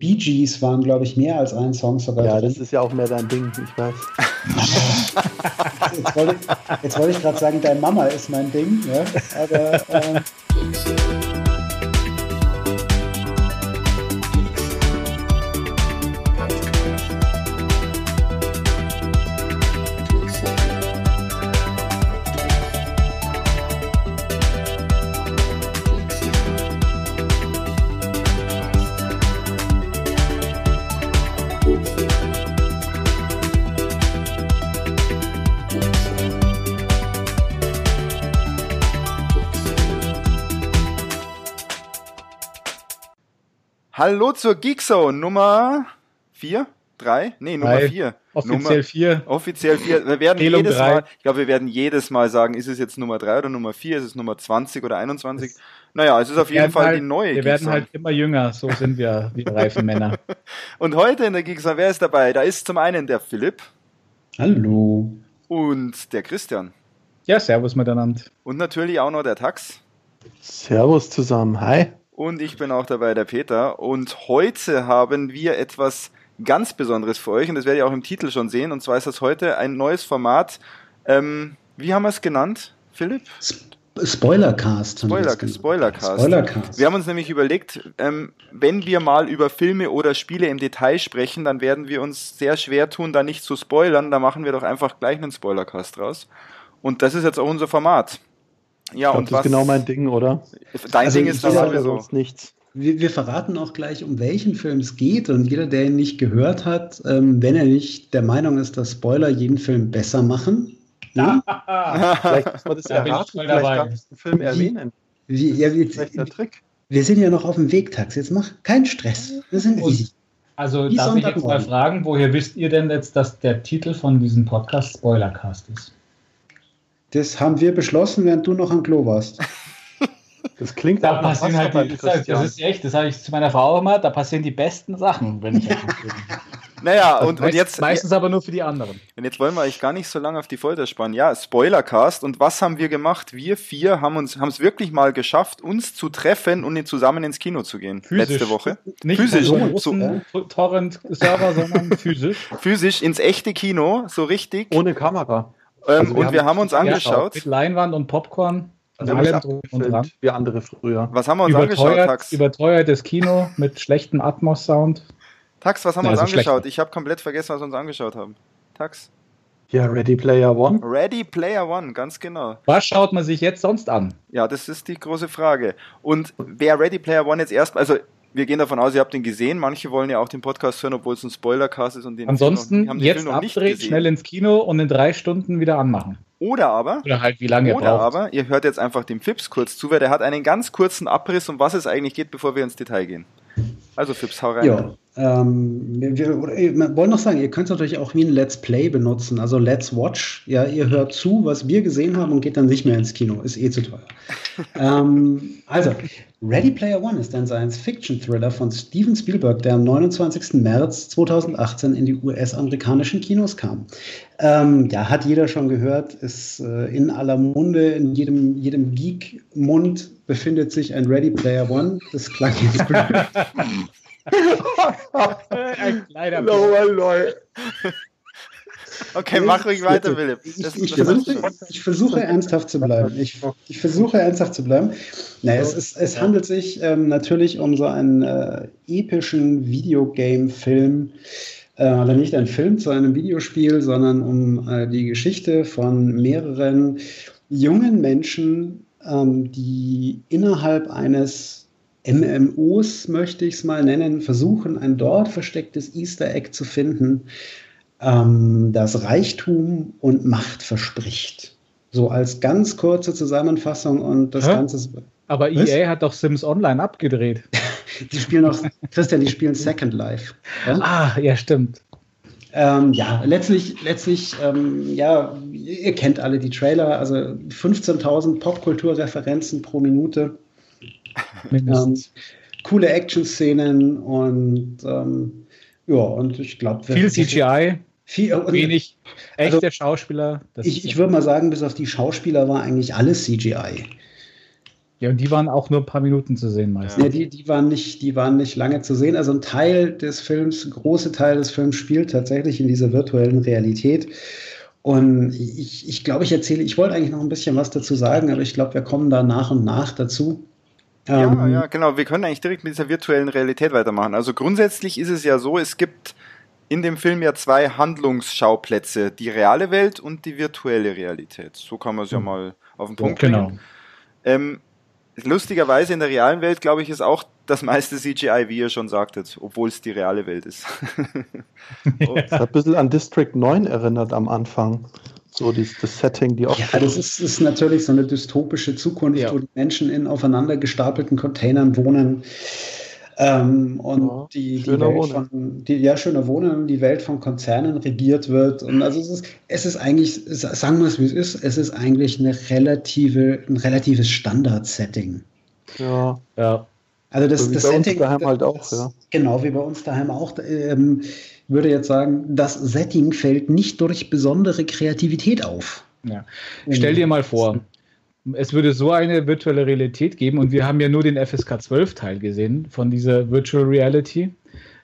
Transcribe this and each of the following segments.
Bee Gees waren, glaube ich, mehr als ein Song sogar. Ja, das ist ja auch mehr dein Ding, ich weiß. jetzt wollte ich, wollt ich gerade sagen, deine Mama ist mein Ding, ja? aber. Äh, Hallo zur Geekzone Nummer 4? 3? Nee, Nummer 4. Offiziell 4. Offiziell 4. Wir werden Telung jedes drei. Mal, ich glaube, wir werden jedes Mal sagen, ist es jetzt Nummer 3 oder Nummer 4, ist es Nummer 20 oder 21? Naja, es ist auf jeden Fall halt, die neue Wir werden halt immer jünger, so sind wir, wir reifen Männer. Und heute in der Geekzone, wer ist dabei? Da ist zum einen der Philipp Hallo. und der Christian. Ja, servus miteinander. Und natürlich auch noch der Tax. Servus zusammen, hi. Und ich bin auch dabei, der Peter. Und heute haben wir etwas ganz Besonderes für euch. Und das werdet ihr auch im Titel schon sehen. Und zwar ist das heute ein neues Format. Ähm, wie haben wir es genannt, Philipp? Sp Spoilercast. Spoiler. Spoilercast. Spoilercast. Wir haben uns nämlich überlegt, ähm, wenn wir mal über Filme oder Spiele im Detail sprechen, dann werden wir uns sehr schwer tun, da nicht zu spoilern. Da machen wir doch einfach gleich einen Spoilercast raus. Und das ist jetzt auch unser Format. Ja, glaub, und das was? ist genau mein Ding, oder? Dein Also Ding ist das sowieso. sonst nichts. Wir, wir verraten auch gleich, um welchen Film es geht. Und jeder, der ihn nicht gehört hat, ähm, wenn er nicht der Meinung ist, dass Spoiler jeden Film besser machen, hm? Vielleicht muss man das ich erraten, vielleicht dabei. den Film erwähnen. wie, ja, Vielleicht der wir, Trick. wir sind ja noch auf dem Weg, Tax. Jetzt mach keinen Stress. Wir sind easy. Also Wie darf ich jetzt mal fragen, woher wisst ihr denn jetzt, dass der Titel von diesem Podcast Spoilercast ist? Das haben wir beschlossen, während du noch am Klo warst. Das klingt Da passieren halt die, das, Christian. ist echt, das sage ich zu meiner Frau immer, da passieren die besten Sachen, wenn ich bin. Naja, und, und Meist- jetzt, meistens aber nur für die anderen. und jetzt wollen wir euch gar nicht so lange auf die Folter spannen. Ja, Spoilercast. Und was haben wir gemacht? Wir vier haben uns, haben es wirklich mal geschafft, uns zu treffen und zusammen ins Kino zu gehen. Physisch. Letzte Woche. Nicht Physisch, so so, Torrent-Server, sondern physisch. Physisch ins echte Kino, so richtig. Ohne Kamera. Ähm, also wir und haben- wir haben uns angeschaut. mit Leinwand und Popcorn. Also allem nicht drum und dran. wie andere früher. Was haben wir uns angeschaut, Überteuert, Tax? überteuertes Kino mit schlechtem Atmos-Sound. Tax, was haben wir Ja, uns also schlecht. angeschaut? Ich habe komplett vergessen, was wir uns angeschaut haben. Tax? Ja, Ready Player One. Ready Player One, ganz genau. Was schaut man sich jetzt sonst an? Ja, das ist die große Frage. Und wer Ready Player One jetzt erst, also wir gehen davon aus, ihr habt den gesehen. Manche wollen ja auch den Podcast hören, obwohl es ein Spoilercast ist und den Ansonsten noch, den jetzt Film gesehen. schnell ins Kino und in drei Stunden wieder anmachen. Oder aber, Oder halt wie lange ihr oder braucht. aber, ihr hört jetzt einfach dem Fips kurz zu, weil der hat einen ganz kurzen Abriss, um was es eigentlich geht, bevor wir ins Detail gehen. Also Fips, hau rein. Ja, ähm, wir, wir, wollen noch sagen, ihr könnt es natürlich auch wie ein Let's Play benutzen, also Let's Watch. Ja, ihr hört zu, was wir gesehen haben und geht dann nicht mehr ins Kino, ist eh zu teuer. ähm, also, Ready Player One ist ein Science-Fiction-Thriller von Steven Spielberg, der am 29. März 2018 in die US-amerikanischen Kinos kam. Ähm, ja, hat jeder schon gehört, ist äh, in aller Munde, in jedem, jedem Geek-Mund befindet sich ein Ready Player One. Das klang jetzt blöd. Ein kleiner Lol, lol. Okay, mach ruhig weiter, Philipp. Ich, Das- ich, das- versuche, ich versuche ernsthaft zu bleiben. Ich, ich versuche ernsthaft zu bleiben. Naja, es, ist, es handelt sich ähm, natürlich um so einen äh, epischen Videogame-Film. Äh, oder nicht ein Film zu einem Videospiel, sondern um äh, die Geschichte von mehreren jungen Menschen, ähm, die innerhalb eines MMOs, möchte ich es mal nennen, versuchen, ein dort verstecktes Easter Egg zu finden, ähm, das Reichtum und Macht verspricht. So als ganz kurze Zusammenfassung und das Hä? Ganze. Aber Was? EA hat doch Sims Online abgedreht. Die spielen noch, Christian, die spielen Second Life. Ja? Ah, ja, stimmt. Ähm, ja, letztlich, letztlich, ähm, ja, ihr kennt alle die Trailer, also 15.000 Popkulturreferenzen pro Minute, ähm, Mindestens. coole Action-Szenen und ähm, ja, und ich glaube, Viel CGI, Viel, und wenig echte Also, Schauspieler. Ich, ich würde mal sagen, bis auf die Schauspieler war eigentlich alles CGI. Ja, und die waren auch nur ein paar Minuten zu sehen meistens. Ja, die, die, waren nicht, die waren nicht lange zu sehen. Also ein Teil des Films, ein großer Teil des Films spielt tatsächlich in dieser virtuellen Realität. Und ich, ich glaube, ich erzähle, ich wollte eigentlich noch ein bisschen was dazu sagen, aber ich glaube, wir kommen da nach und nach dazu. Ja, ähm, ja, genau. Wir können eigentlich direkt mit dieser virtuellen Realität weitermachen. Also grundsätzlich ist es ja so, es gibt in dem Film ja zwei Handlungsschauplätze, die reale Welt und die virtuelle Realität. So kann man es ja hm. mal auf den Punkt bringen. Genau. Ähm, lustigerweise in der realen Welt, glaube ich, ist auch das meiste CGI, wie ihr schon sagtet, obwohl es die reale Welt ist. das hat ein bisschen an District 9 erinnert am Anfang. So das, das Setting, die auch. Ja, das ist, ist natürlich so eine dystopische Zukunft, ja. wo die Menschen in aufeinander gestapelten Containern wohnen. Ähm, und ja, die, die Welt Wohnen. von, die, ja, schöner Wohnen, die Welt von Konzernen regiert wird. Und also es ist, es ist eigentlich, sagen wir es wie es ist, es ist eigentlich eine relative, ein relatives Standard-Setting. Ja. Ja. Also das, so das Setting. daheim halt auch, das, ja. Genau, wie bei uns daheim auch. Ähm, würde jetzt sagen, das Setting fällt nicht durch besondere Kreativität auf. Ja. Stell dir mal vor, es würde so eine virtuelle Realität geben und wir haben ja nur den FSK 12 Teil gesehen von dieser Virtual Reality.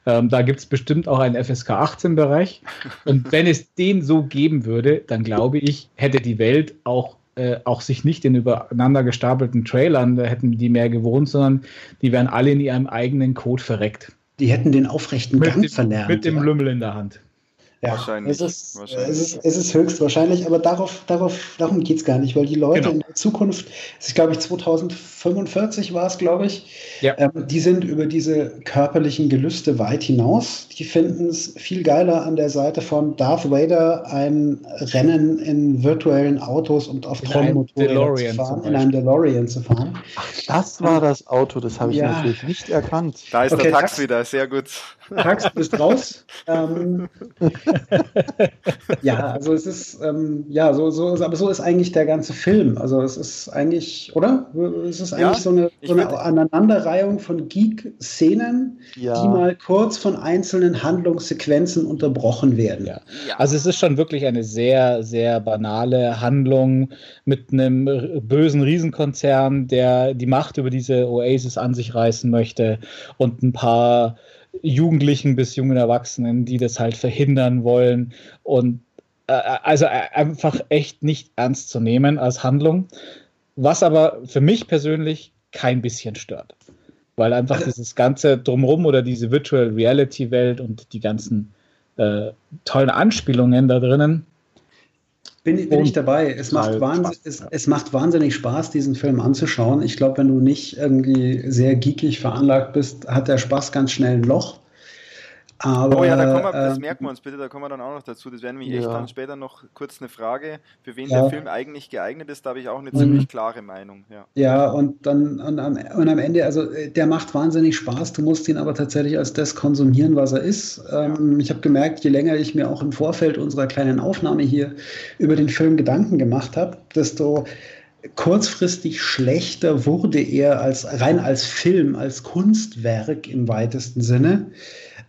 Ähm, da gibt es bestimmt auch einen FSK 18 Bereich. Und wenn es den so geben würde, dann glaube ich, hätte die Welt auch, äh, auch sich nicht in übereinander gestapelten Trailern, da hätten die mehr gewohnt, sondern die wären alle in ihrem eigenen Code verreckt. Die hätten den aufrechten mit Gang dem, verlernt. Mit dem Lümmel in der Hand. Ja, wahrscheinlich. Es ist, wahrscheinlich. Es, ist, es ist höchstwahrscheinlich, aber darauf, darauf, darum geht es gar nicht, weil die Leute genau. in der Zukunft, das ist glaube ich 2045 war es, glaube ich, ja. ähm, die sind über diese körperlichen Gelüste weit hinaus. Die finden es viel geiler an der Seite von Darth Vader ein Rennen in virtuellen Autos und auf Tron-Motoren zu fahren, in einem DeLorean zu fahren. Ach, das war das Auto, das habe ich ja. natürlich nicht erkannt. Da ist okay, der Tax wieder, sehr gut. Tax, bist raus. ähm, ja, also es ist, ähm, ja, so, so, aber so ist eigentlich der ganze Film. Also es ist eigentlich, oder? Es ist eigentlich ja, so eine, so eine Aneinanderreihung von Geek-Szenen, ja. die mal kurz von einzelnen Handlungssequenzen unterbrochen werden. Ja. Also es ist schon wirklich eine sehr, sehr banale Handlung mit einem bösen Riesenkonzern, der die Macht über diese Oasis an sich reißen möchte und ein paar Jugendlichen bis jungen Erwachsenen, die das halt verhindern wollen und äh, also äh, einfach echt nicht ernst zu nehmen als Handlung, was aber für mich persönlich kein bisschen stört, weil einfach also, dieses ganze drumherum oder diese Virtual Reality Welt und die ganzen äh, tollen Anspielungen da drinnen bin, bin ich dabei. Es macht, Spaß, es, es, macht wahnsinnig Spaß, diesen Film anzuschauen. Ich glaube, wenn du nicht irgendwie sehr geekig veranlagt bist, hat der Spaß ganz schnell ein Loch. Aber, oh ja, da kommen wir, das äh, merken wir uns bitte, da kommen wir dann auch noch dazu. Das wäre nämlich ja. echt dann später noch kurz eine Frage, für wen ja. der Film eigentlich geeignet ist. Da habe ich auch eine mhm. ziemlich klare Meinung. Ja, ja und dann und am, und am Ende, also äh, der macht wahnsinnig Spaß. Du musst ihn aber tatsächlich als das konsumieren, was er ist. Ähm, ich habe gemerkt, je länger ich mir auch im Vorfeld unserer kleinen Aufnahme hier über den Film Gedanken gemacht habe, desto kurzfristig schlechter wurde er als rein als Film, als Kunstwerk im weitesten Sinne.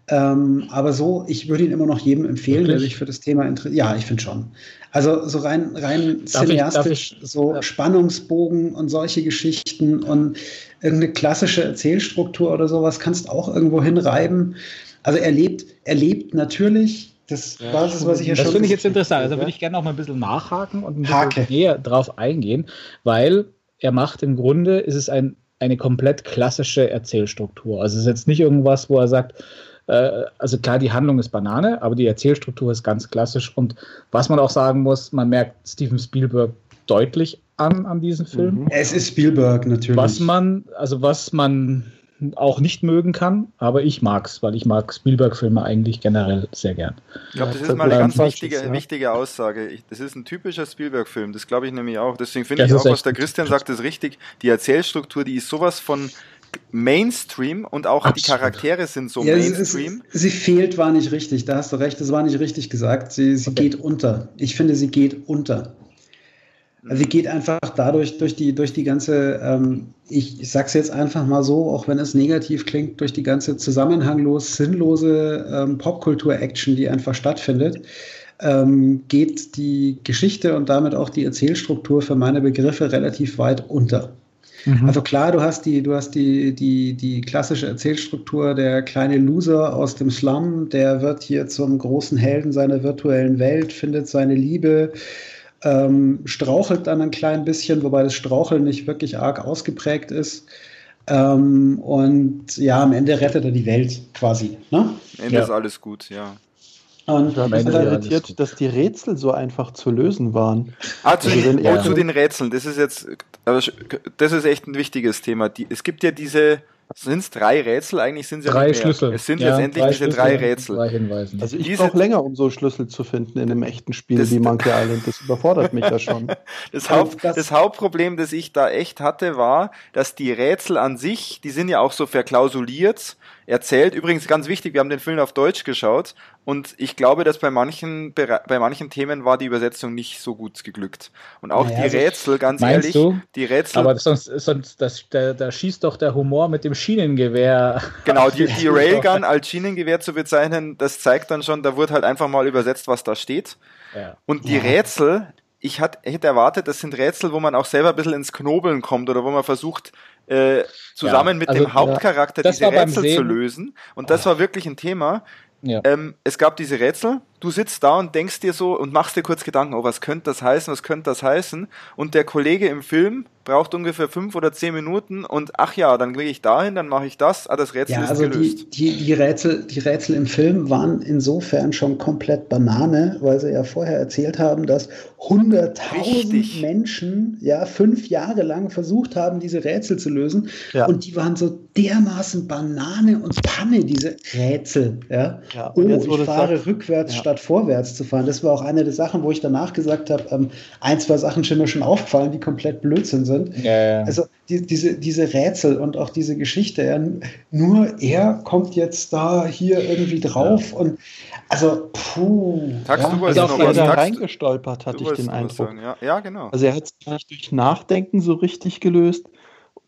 Ähm, aber so, ich würde ihn immer noch jedem empfehlen, Wirklich? der sich für das Thema interessiert. Ja, ich finde schon. Also so rein, rein cineastisch, ich, so ja. Spannungsbogen und solche Geschichten und irgendeine klassische Erzählstruktur oder sowas kannst auch irgendwo hinreiben. Also er lebt, er lebt natürlich. Das ja, war das, was ich ja schon. Das finde ich jetzt interessant. Also würde ich gerne noch mal ein bisschen nachhaken und ein bisschen Hake. näher drauf eingehen, weil er macht im Grunde, ist es ein, eine komplett klassische Erzählstruktur. Also es ist jetzt nicht irgendwas, wo er sagt, also klar, die Handlung ist Banane, aber die Erzählstruktur ist ganz klassisch. Und was man auch sagen muss, man merkt Steven Spielberg deutlich an, an diesem Film. Mhm. Es ist Spielberg natürlich. Was man, also was man auch nicht mögen kann, aber ich mag's, weil ich mag Spielberg-Filme eigentlich generell sehr gern. Ich glaube, das ist mal eine ganz wichtige, ja. wichtige Aussage. das ist ein typischer Spielberg-Film, das glaube ich nämlich auch. Deswegen finde ich auch, was der Christian sagt, ist richtig. Die Erzählstruktur, die ist sowas von Mainstream und auch Absolut. die Charaktere sind so ja, Mainstream. Sie, sie, fehlt, war nicht richtig, da hast du recht, das war nicht richtig gesagt. Sie, sie okay. geht unter. Ich finde, sie geht unter. Also sie geht einfach dadurch, durch die, durch die ganze, ähm, ich, ich sag's jetzt einfach mal so, auch wenn es negativ klingt, durch die ganze zusammenhanglos, sinnlose ähm, Popkultur-Action, die einfach stattfindet, ähm, geht die Geschichte und damit auch die Erzählstruktur für meine Begriffe relativ weit unter. Mhm. Also klar, du hast die, du hast die, die, die klassische Erzählstruktur, der kleine Loser aus dem Slum, der wird hier zum großen Helden seiner virtuellen Welt, findet seine Liebe, ähm, strauchelt dann ein klein bisschen, wobei das Straucheln nicht wirklich arg ausgeprägt ist. Ähm, und ja, am Ende rettet er die Welt quasi. Ne? Am Ende ja. ist alles gut, ja. Und ich bin irritiert, dass die Rätsel so einfach zu lösen waren. Ah, zu, also den, oh, zu den Rätseln. Das ist jetzt, das ist echt ein wichtiges Thema. Die, es gibt ja diese, sind es drei Rätsel? Eigentlich sind es ja drei Schlüssel. Es sind ja, letztendlich diese Schlüssel drei Rätsel. Drei also ich brauche länger, um so Schlüssel zu finden in einem echten Spiel das, wie Monkey Island. Das überfordert mich ja schon. Das, Haupt, das Hauptproblem, das ich da echt hatte, war, dass die Rätsel an sich, die sind ja auch so verklausuliert erzählt. Übrigens ganz wichtig, wir haben den Film auf Deutsch geschaut und ich glaube, dass bei manchen, bei manchen Themen war die Übersetzung nicht so gut geglückt. Und auch naja, die also Rätsel, ganz ehrlich, du? die Rätsel. Aber sonst, sonst das, da, da schießt doch der Humor mit dem Schienengewehr. Genau, die, die Railgun als Schienengewehr zu bezeichnen, das zeigt dann schon, da wurde halt einfach mal übersetzt, was da steht. Ja. Und die ja. Rätsel, ich hätte erwartet, das sind Rätsel, wo man auch selber ein bisschen ins Knobeln kommt oder wo man versucht, äh, zusammen ja, mit also, dem Hauptcharakter diese Rätsel zu lösen. Und das war wirklich ein Thema. Ja. Ähm, es gab diese Rätsel, du sitzt da und denkst dir so und machst dir kurz Gedanken, oh, was könnte das heißen, was könnte das heißen? Und der Kollege im Film braucht ungefähr fünf oder zehn Minuten und ach ja, dann gehe ich dahin, dann mache ich das, ah, das Rätsel ja, ist also gelöst. Die, die, die, Rätsel, die Rätsel im Film waren insofern schon komplett Banane, weil sie ja vorher erzählt haben, dass hunderttausend Menschen ja fünf Jahre lang versucht haben, diese Rätsel zu lösen. Ja. Und die waren so dermaßen Banane und Panne, diese Rätsel. Ja? ja oh, ich fahre sagt, rückwärts ja. Statt vorwärts zu fahren. Das war auch eine der Sachen, wo ich danach gesagt habe, ähm, ein, zwei Sachen sind mir schon aufgefallen, die komplett Blödsinn sind sind. Ja, ja. Also die, diese, diese Rätsel und auch diese Geschichte, ja, nur er kommt jetzt da hier irgendwie drauf ja. und also puh. Tax, ja. du also noch was, da reingestolpert, hatte ich den Eindruck. Ja. ja, genau. Also er hat es nicht durch Nachdenken so richtig gelöst.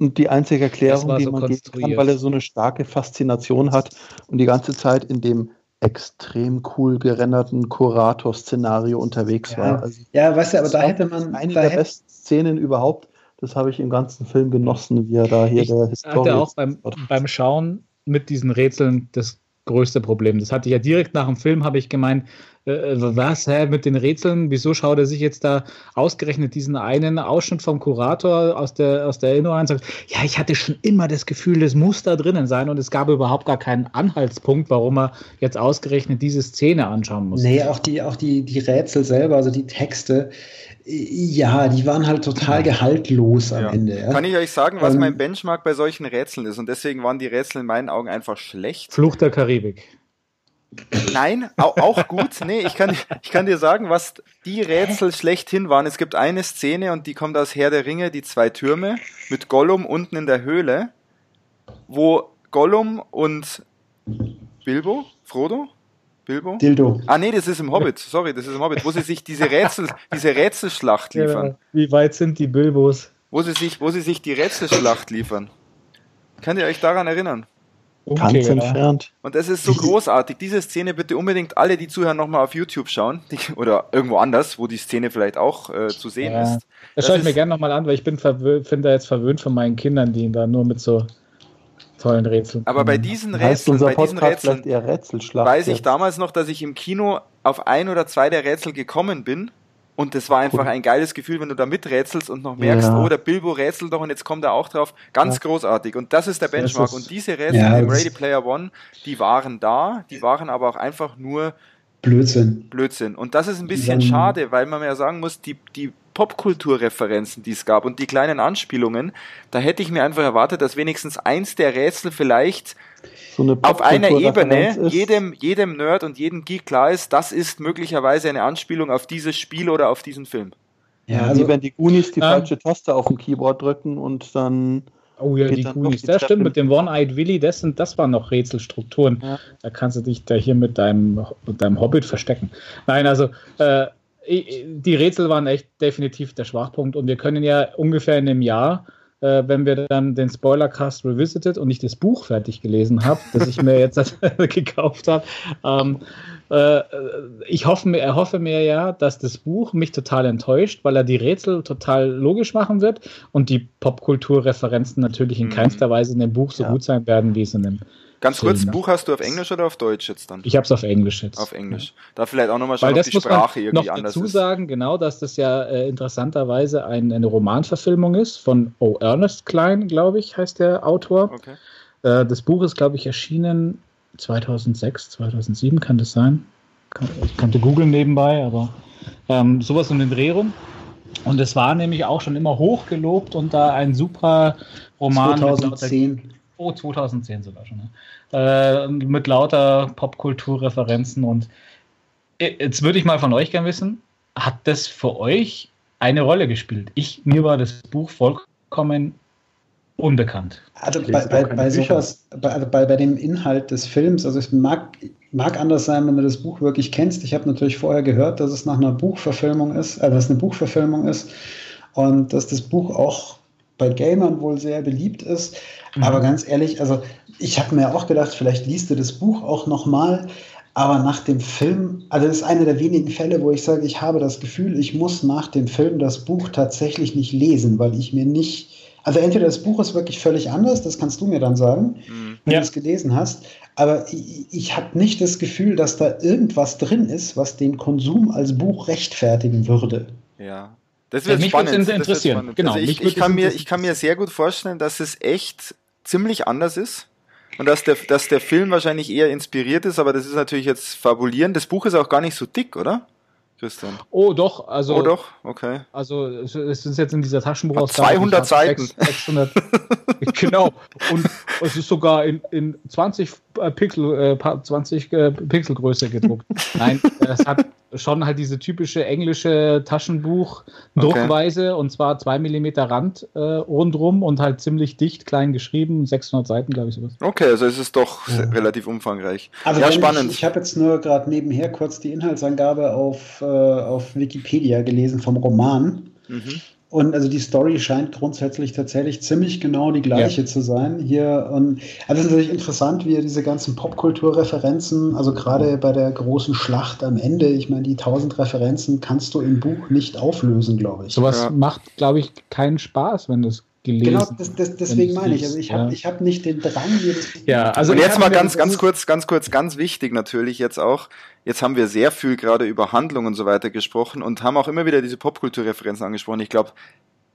Und die einzige Erklärung, die so man geben kann, weil er so eine starke Faszination hat und die ganze Zeit in dem extrem cool gerenderten Kurator-Szenario unterwegs ja. war. Also, ja, weißt du, aber da hätte man. Eine der besten Szenen überhaupt das habe ich im ganzen Film genossen, wie er da hier ich der Historie. hatte auch beim, beim Schauen mit diesen Rätseln das größte Problem. Das hatte ich ja direkt nach dem Film, habe ich gemeint, äh, äh, was, hä, mit den Rätseln, wieso schaut er sich jetzt da ausgerechnet diesen einen Ausschnitt vom Kurator aus der, aus der Erinnerung an und sagt, ja, ich hatte schon immer das Gefühl, das muss da drinnen sein und es gab überhaupt gar keinen Anhaltspunkt, warum er jetzt ausgerechnet diese Szene anschauen muss. Nee, auch die, auch die, die Rätsel selber, also die Texte, ja, die waren halt total gehaltlos am ja. Ende. Ja. Kann ich euch sagen, was ähm, mein Benchmark bei solchen Rätseln ist? Und deswegen waren die Rätsel in meinen Augen einfach schlecht. Fluch der Karibik. Nein, auch, auch gut. Nee, ich kann, ich kann dir sagen, was die Rätsel schlechthin waren. Es gibt eine Szene und die kommt aus Herr der Ringe, die zwei Türme mit Gollum unten in der Höhle, wo Gollum und Bilbo, Frodo, Bilbo? Dildo. Ah, nee, das ist im Hobbit. Sorry, das ist im Hobbit, wo sie sich diese Rätsel, diese Rätselschlacht liefern. Ja, wie weit sind die Bilbos? Wo sie sich, wo sie sich die Rätselschlacht liefern. Könnt ihr euch daran erinnern? Okay, Ganz entfernt. Und das ist so großartig. Diese Szene bitte unbedingt alle, die zuhören, nochmal auf YouTube schauen. Die, oder irgendwo anders, wo die Szene vielleicht auch äh, zu sehen ja. ist. Das, das schaue ich mir gerne nochmal an, weil ich bin, bin da jetzt verwöhnt von meinen Kindern, die da nur mit so tollen Rätseln. Aber bei diesen Rätseln, bei diesen Rätseln weiß ich jetzt. damals noch, dass ich im Kino auf ein oder zwei der Rätsel gekommen bin. Und das war einfach ein geiles Gefühl, wenn du da miträtselst und noch merkst, ja. oh, der Bilbo rätselt doch und jetzt kommt er auch drauf. Ganz ja. großartig. Und das ist der Benchmark. Ist und diese Rätsel ja, im Ready Player One, die waren da, die waren aber auch einfach nur Blödsinn. Blödsinn. Und das ist ein bisschen schade, weil man ja sagen muss, die, die Popkulturreferenzen, die es gab und die kleinen Anspielungen, da hätte ich mir einfach erwartet, dass wenigstens eins der Rätsel vielleicht so auf einer Ebene jedem, jedem Nerd und jedem Geek klar ist, das ist möglicherweise eine Anspielung auf dieses Spiel oder auf diesen Film. Ja, also, wenn die Goonies die ähm, falsche Taste auf dem Keyboard drücken und dann Oh ja, die Goonies. Das stimmt, mit dem One-Eyed Willy, das, sind, das waren noch Rätselstrukturen. Ja. Da kannst du dich da hier mit deinem, mit deinem Hobbit verstecken. Nein, also äh, die Rätsel waren echt definitiv der Schwachpunkt und wir können ja ungefähr in einem Jahr äh, wenn wir dann den Spoilercast revisited und ich das Buch fertig gelesen habe, das ich mir jetzt gekauft habe. Ähm, äh, ich hoffe, erhoffe mir ja, dass das Buch mich total enttäuscht, weil er die Rätsel total logisch machen wird und die Popkulturreferenzen natürlich in mhm. keinster Weise in dem Buch so ja. gut sein werden, wie es in dem Ganz kurz, Buch hast du auf Englisch oder auf Deutsch jetzt dann? Ich habe es auf Englisch jetzt. Auf Englisch. Ja. Da vielleicht auch nochmal schauen, Weil ob die Sprache irgendwie noch anders dazu ist. sagen, genau, dass das ja äh, interessanterweise ein, eine Romanverfilmung ist von O. Ernest Klein, glaube ich, heißt der Autor. Okay. Äh, das Buch ist, glaube ich, erschienen 2006, 2007 kann das sein. Ich könnte googeln nebenbei, aber ähm, sowas um den Dreh rum. Und es war nämlich auch schon immer hochgelobt und da ein super Roman. 2010. Oh, 2010 sogar schon. Ne? Äh, mit lauter Popkulturreferenzen. Und jetzt würde ich mal von euch gerne wissen, hat das für euch eine Rolle gespielt? Ich, mir war das Buch vollkommen unbekannt. Also bei, bei, bei sowas, bei, also bei, bei dem Inhalt des Films, also es mag, mag anders sein, wenn du das Buch wirklich kennst. Ich habe natürlich vorher gehört, dass es nach einer Buchverfilmung ist, also dass es eine Buchverfilmung ist und dass das Buch auch bei Gamern wohl sehr beliebt ist. Mhm. Aber ganz ehrlich, also ich habe mir auch gedacht, vielleicht liest du das Buch auch nochmal. Aber nach dem Film, also das ist einer der wenigen Fälle, wo ich sage, ich habe das Gefühl, ich muss nach dem Film das Buch tatsächlich nicht lesen, weil ich mir nicht, also entweder das Buch ist wirklich völlig anders, das kannst du mir dann sagen, mhm. wenn ja. du es gelesen hast, aber ich, ich habe nicht das Gefühl, dass da irgendwas drin ist, was den Konsum als Buch rechtfertigen würde. Ja, das wird ja, mich spannend. Interessieren. Das wird spannend. Genau, also ich, ich, kann mir, ich kann mir sehr gut vorstellen, dass es echt ziemlich anders ist. Und dass der, dass der Film wahrscheinlich eher inspiriert ist, aber das ist natürlich jetzt fabulieren. Das Buch ist auch gar nicht so dick, oder? Christian. Oh, doch. Also, oh, doch, okay. Also, es ist jetzt in dieser Taschenbuchausgabe. 200 Seiten. 600, genau. Und es ist sogar in, in 20 äh, Pixel, äh, 20 äh, Pixelgröße gedruckt. Nein, es hat schon halt diese typische englische Taschenbuch-Druckweise okay. und zwar 2 mm Rand äh, rundrum und halt ziemlich dicht, klein geschrieben, 600 Seiten, glaube ich, sowas. Okay, also es ist doch ja. relativ umfangreich. Also ja, spannend. Ich, ich habe jetzt nur gerade nebenher kurz die Inhaltsangabe auf, äh, auf Wikipedia gelesen vom Roman. Mhm. Und also die Story scheint grundsätzlich tatsächlich ziemlich genau die gleiche ja. zu sein. Hier und also es ist natürlich interessant, wie er diese ganzen Popkulturreferenzen, also gerade bei der großen Schlacht am Ende, ich meine, die tausend Referenzen kannst du im Buch nicht auflösen, glaube ich. Sowas ja. macht, glaube ich, keinen Spaß, wenn das gelesen. Genau, das, das, deswegen meine ich. Also ich habe ja. hab nicht den Drang, das. Ja, also und jetzt mal ganz, ganz kurz, ganz kurz, ganz wichtig natürlich jetzt auch. Jetzt haben wir sehr viel gerade über Handlung und so weiter gesprochen und haben auch immer wieder diese Popkulturreferenzen angesprochen. Ich glaube,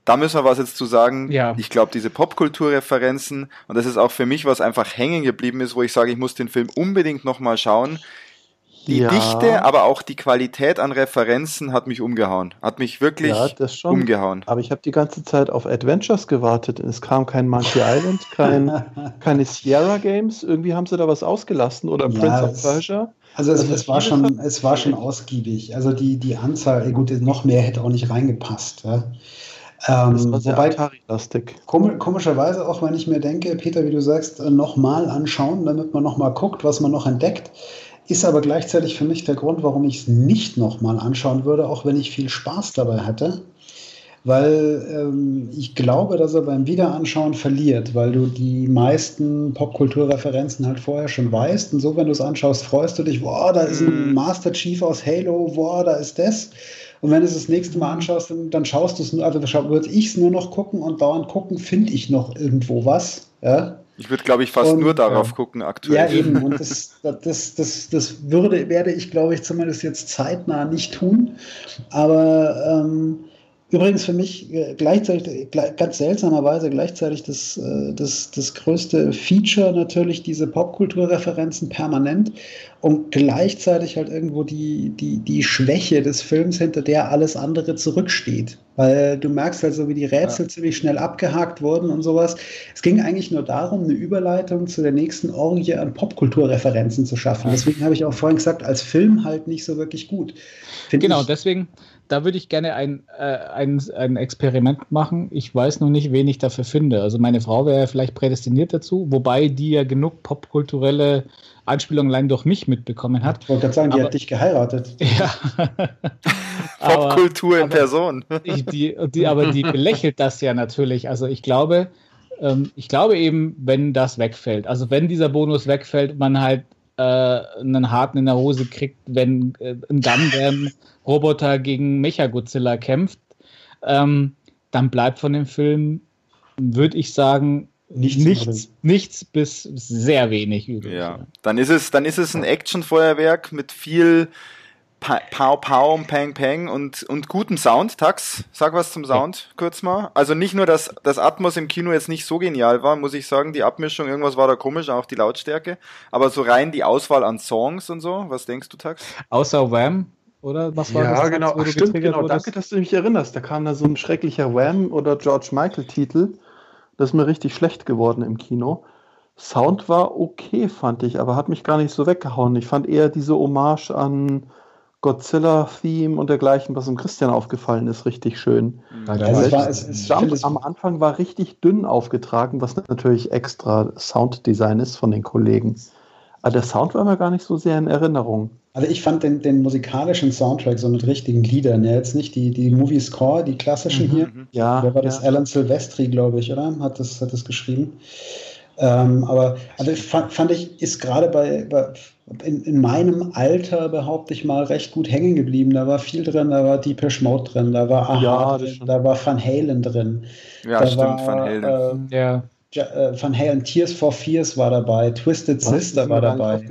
da müssen wir was jetzt zu sagen. Ja. Ich glaube, diese Popkulturreferenzen, und das ist auch für mich was einfach hängen geblieben ist, wo ich sage, ich muss den Film unbedingt nochmal schauen die ja. Dichte, aber auch die Qualität an Referenzen hat mich umgehauen. Hat mich wirklich ja, umgehauen. Aber ich habe die ganze Zeit auf Adventures gewartet. Es kam kein Monkey Island, kein, keine Sierra Games. Irgendwie haben sie da was ausgelassen oder ja, Prince of Persia. Also es, es war schon, es war schon ausgiebig. Also die, die Anzahl, gut, noch mehr hätte auch nicht reingepasst. Ja. Ähm, das war sehr Atari-lastig. Komischerweise auch, wenn ich mir denke, Peter, wie du sagst, nochmal anschauen, damit man nochmal guckt, was man noch entdeckt. Ist aber gleichzeitig für mich der Grund, warum ich es nicht nochmal anschauen würde, auch wenn ich viel Spaß dabei hatte. Weil ähm, ich glaube, dass er beim Wiederanschauen verliert, weil du die meisten Popkulturreferenzen halt vorher schon weißt. Und so, wenn du es anschaust, freust du dich, boah, da ist ein mhm. Master Chief aus Halo, boah, da ist das. Und wenn du es das nächste Mal anschaust, dann, dann schaust du es nur, also würde ich es nur noch gucken und dauernd gucken, finde ich noch irgendwo was. Ja? Ich würde, glaube ich, fast und, nur darauf äh, gucken aktuell. Ja, eben. Und das, das, das, das würde, werde ich, glaube ich, zumindest jetzt zeitnah nicht tun. Aber ähm, Übrigens für mich äh, gleichzeitig, ganz seltsamerweise gleichzeitig das, äh, das, das größte Feature natürlich diese Popkulturreferenzen permanent und gleichzeitig halt irgendwo die, die, die Schwäche des Films, hinter der alles andere zurücksteht. Weil du merkst halt so, wie die Rätsel ja. ziemlich schnell abgehakt wurden und sowas. Es ging eigentlich nur darum, eine Überleitung zu der nächsten Orgie an Popkulturreferenzen zu schaffen. Deswegen habe ich auch vorhin gesagt, als Film halt nicht so wirklich gut. Find genau, deswegen, da würde ich gerne ein, äh, ein, ein Experiment machen. Ich weiß noch nicht, wen ich dafür finde. Also meine Frau wäre vielleicht prädestiniert dazu, wobei die ja genug popkulturelle Anspielung allein durch mich mitbekommen hat. Ich wollte gerade sagen, die aber, hat dich geheiratet. Ja. Popkultur in Person. die, die, aber die belächelt das ja natürlich. Also ich glaube, ähm, ich glaube eben, wenn das wegfällt, also wenn dieser Bonus wegfällt, man halt äh, einen harten in der Hose kriegt, wenn äh, ein Gundam-Roboter gegen Mechagodzilla kämpft, ähm, dann bleibt von dem Film, würde ich sagen, nichts, nichts, nichts, bis sehr wenig übrig. Ja, dann ist es, dann ist es ein Actionfeuerwerk mit viel Pow Pow und Pang Pang und, und guten Sound. Tax, sag was zum Sound ja. kurz mal. Also nicht nur, dass das Atmos im Kino jetzt nicht so genial war, muss ich sagen, die Abmischung, irgendwas war da komisch, auch die Lautstärke. Aber so rein die Auswahl an Songs und so, was denkst du, Tax? Außer Wham, oder was war ja, das? Ja, genau, Ach, stimmt, genau. Wurdest? Danke, dass du mich erinnerst. Da kam da so ein schrecklicher Wham oder George Michael-Titel. Das ist mir richtig schlecht geworden im Kino. Sound war okay, fand ich, aber hat mich gar nicht so weggehauen. Ich fand eher diese Hommage an Godzilla-Theme und dergleichen, was dem Christian aufgefallen ist, richtig schön. Ja, das war, es, es Jump am Anfang war richtig dünn aufgetragen, was natürlich extra Sounddesign ist von den Kollegen. Aber der Sound war mir gar nicht so sehr in Erinnerung. Also ich fand den, den musikalischen Soundtrack so mit richtigen Liedern, ja, jetzt nicht die, die Movie Score, die klassischen mhm, hier. Mhm. Ja. Wer war das? Ja. Alan Silvestri, glaube ich, oder? Hat das, hat das geschrieben. Ähm, aber also fand, fand ich, ist gerade bei, bei in, in, meinem Alter, behaupte ich mal, recht gut hängen geblieben. Da war viel drin, da war Deepish Mode drin, da war Aha ja, drin, da war Van Halen drin. Ja, da stimmt, war, Van Halen. Äh, ja. Äh, Van Halen Tears for Fears war dabei, Twisted Was? Sister war dabei.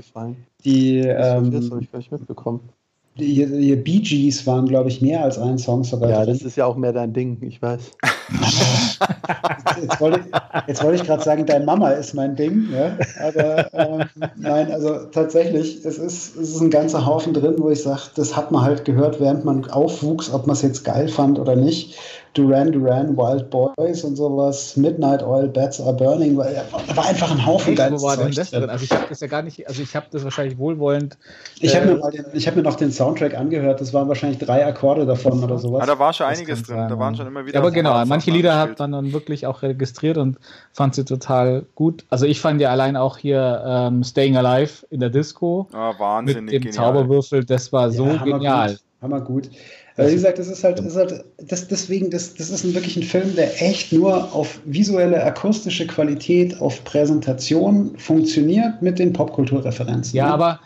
Die, ähm, das habe ich gar nicht mitbekommen. Die, die Bee Gees waren, glaube ich, mehr als ein Song sogar. Ja, drin. das ist ja auch mehr dein Ding, ich weiß. jetzt wollte ich, wollt gerade sagen, dein Mama ist mein Ding. Ja? Aber ähm, nein, also tatsächlich, es ist, es ist ein ganzer Haufen drin, wo ich sage, das hat man halt gehört, während man aufwuchs, ob man es jetzt geil fand oder nicht. Duran Duran, Wild Boys und sowas, Midnight Oil, Bats Are Burning, weil da war einfach ein Haufen geiles Wo war denn das drin? Also ich habe das ja gar nicht, also ich habe das wahrscheinlich wohlwollend. Ich äh, habe mir, hab mir noch den Soundtrack angehört, das waren wahrscheinlich drei Akkorde davon oder sowas. Ja, da war schon einiges drin, sein, da waren schon immer wieder. aber genau, manche Lieder hat man dann wirklich auch registriert und fand sie total gut. Also ich fand ja allein auch hier ähm, Staying Alive in der Disco. Ah, wahnsinnig mit dem genial. Zauberwürfel, das war so ja, genial. Gut. Hammer gut. Also wie gesagt, das ist halt, ist halt das, deswegen, das, das ist ein, wirklich ein Film, der echt nur auf visuelle, akustische Qualität, auf Präsentation funktioniert mit den Popkulturreferenzen. Ja, aber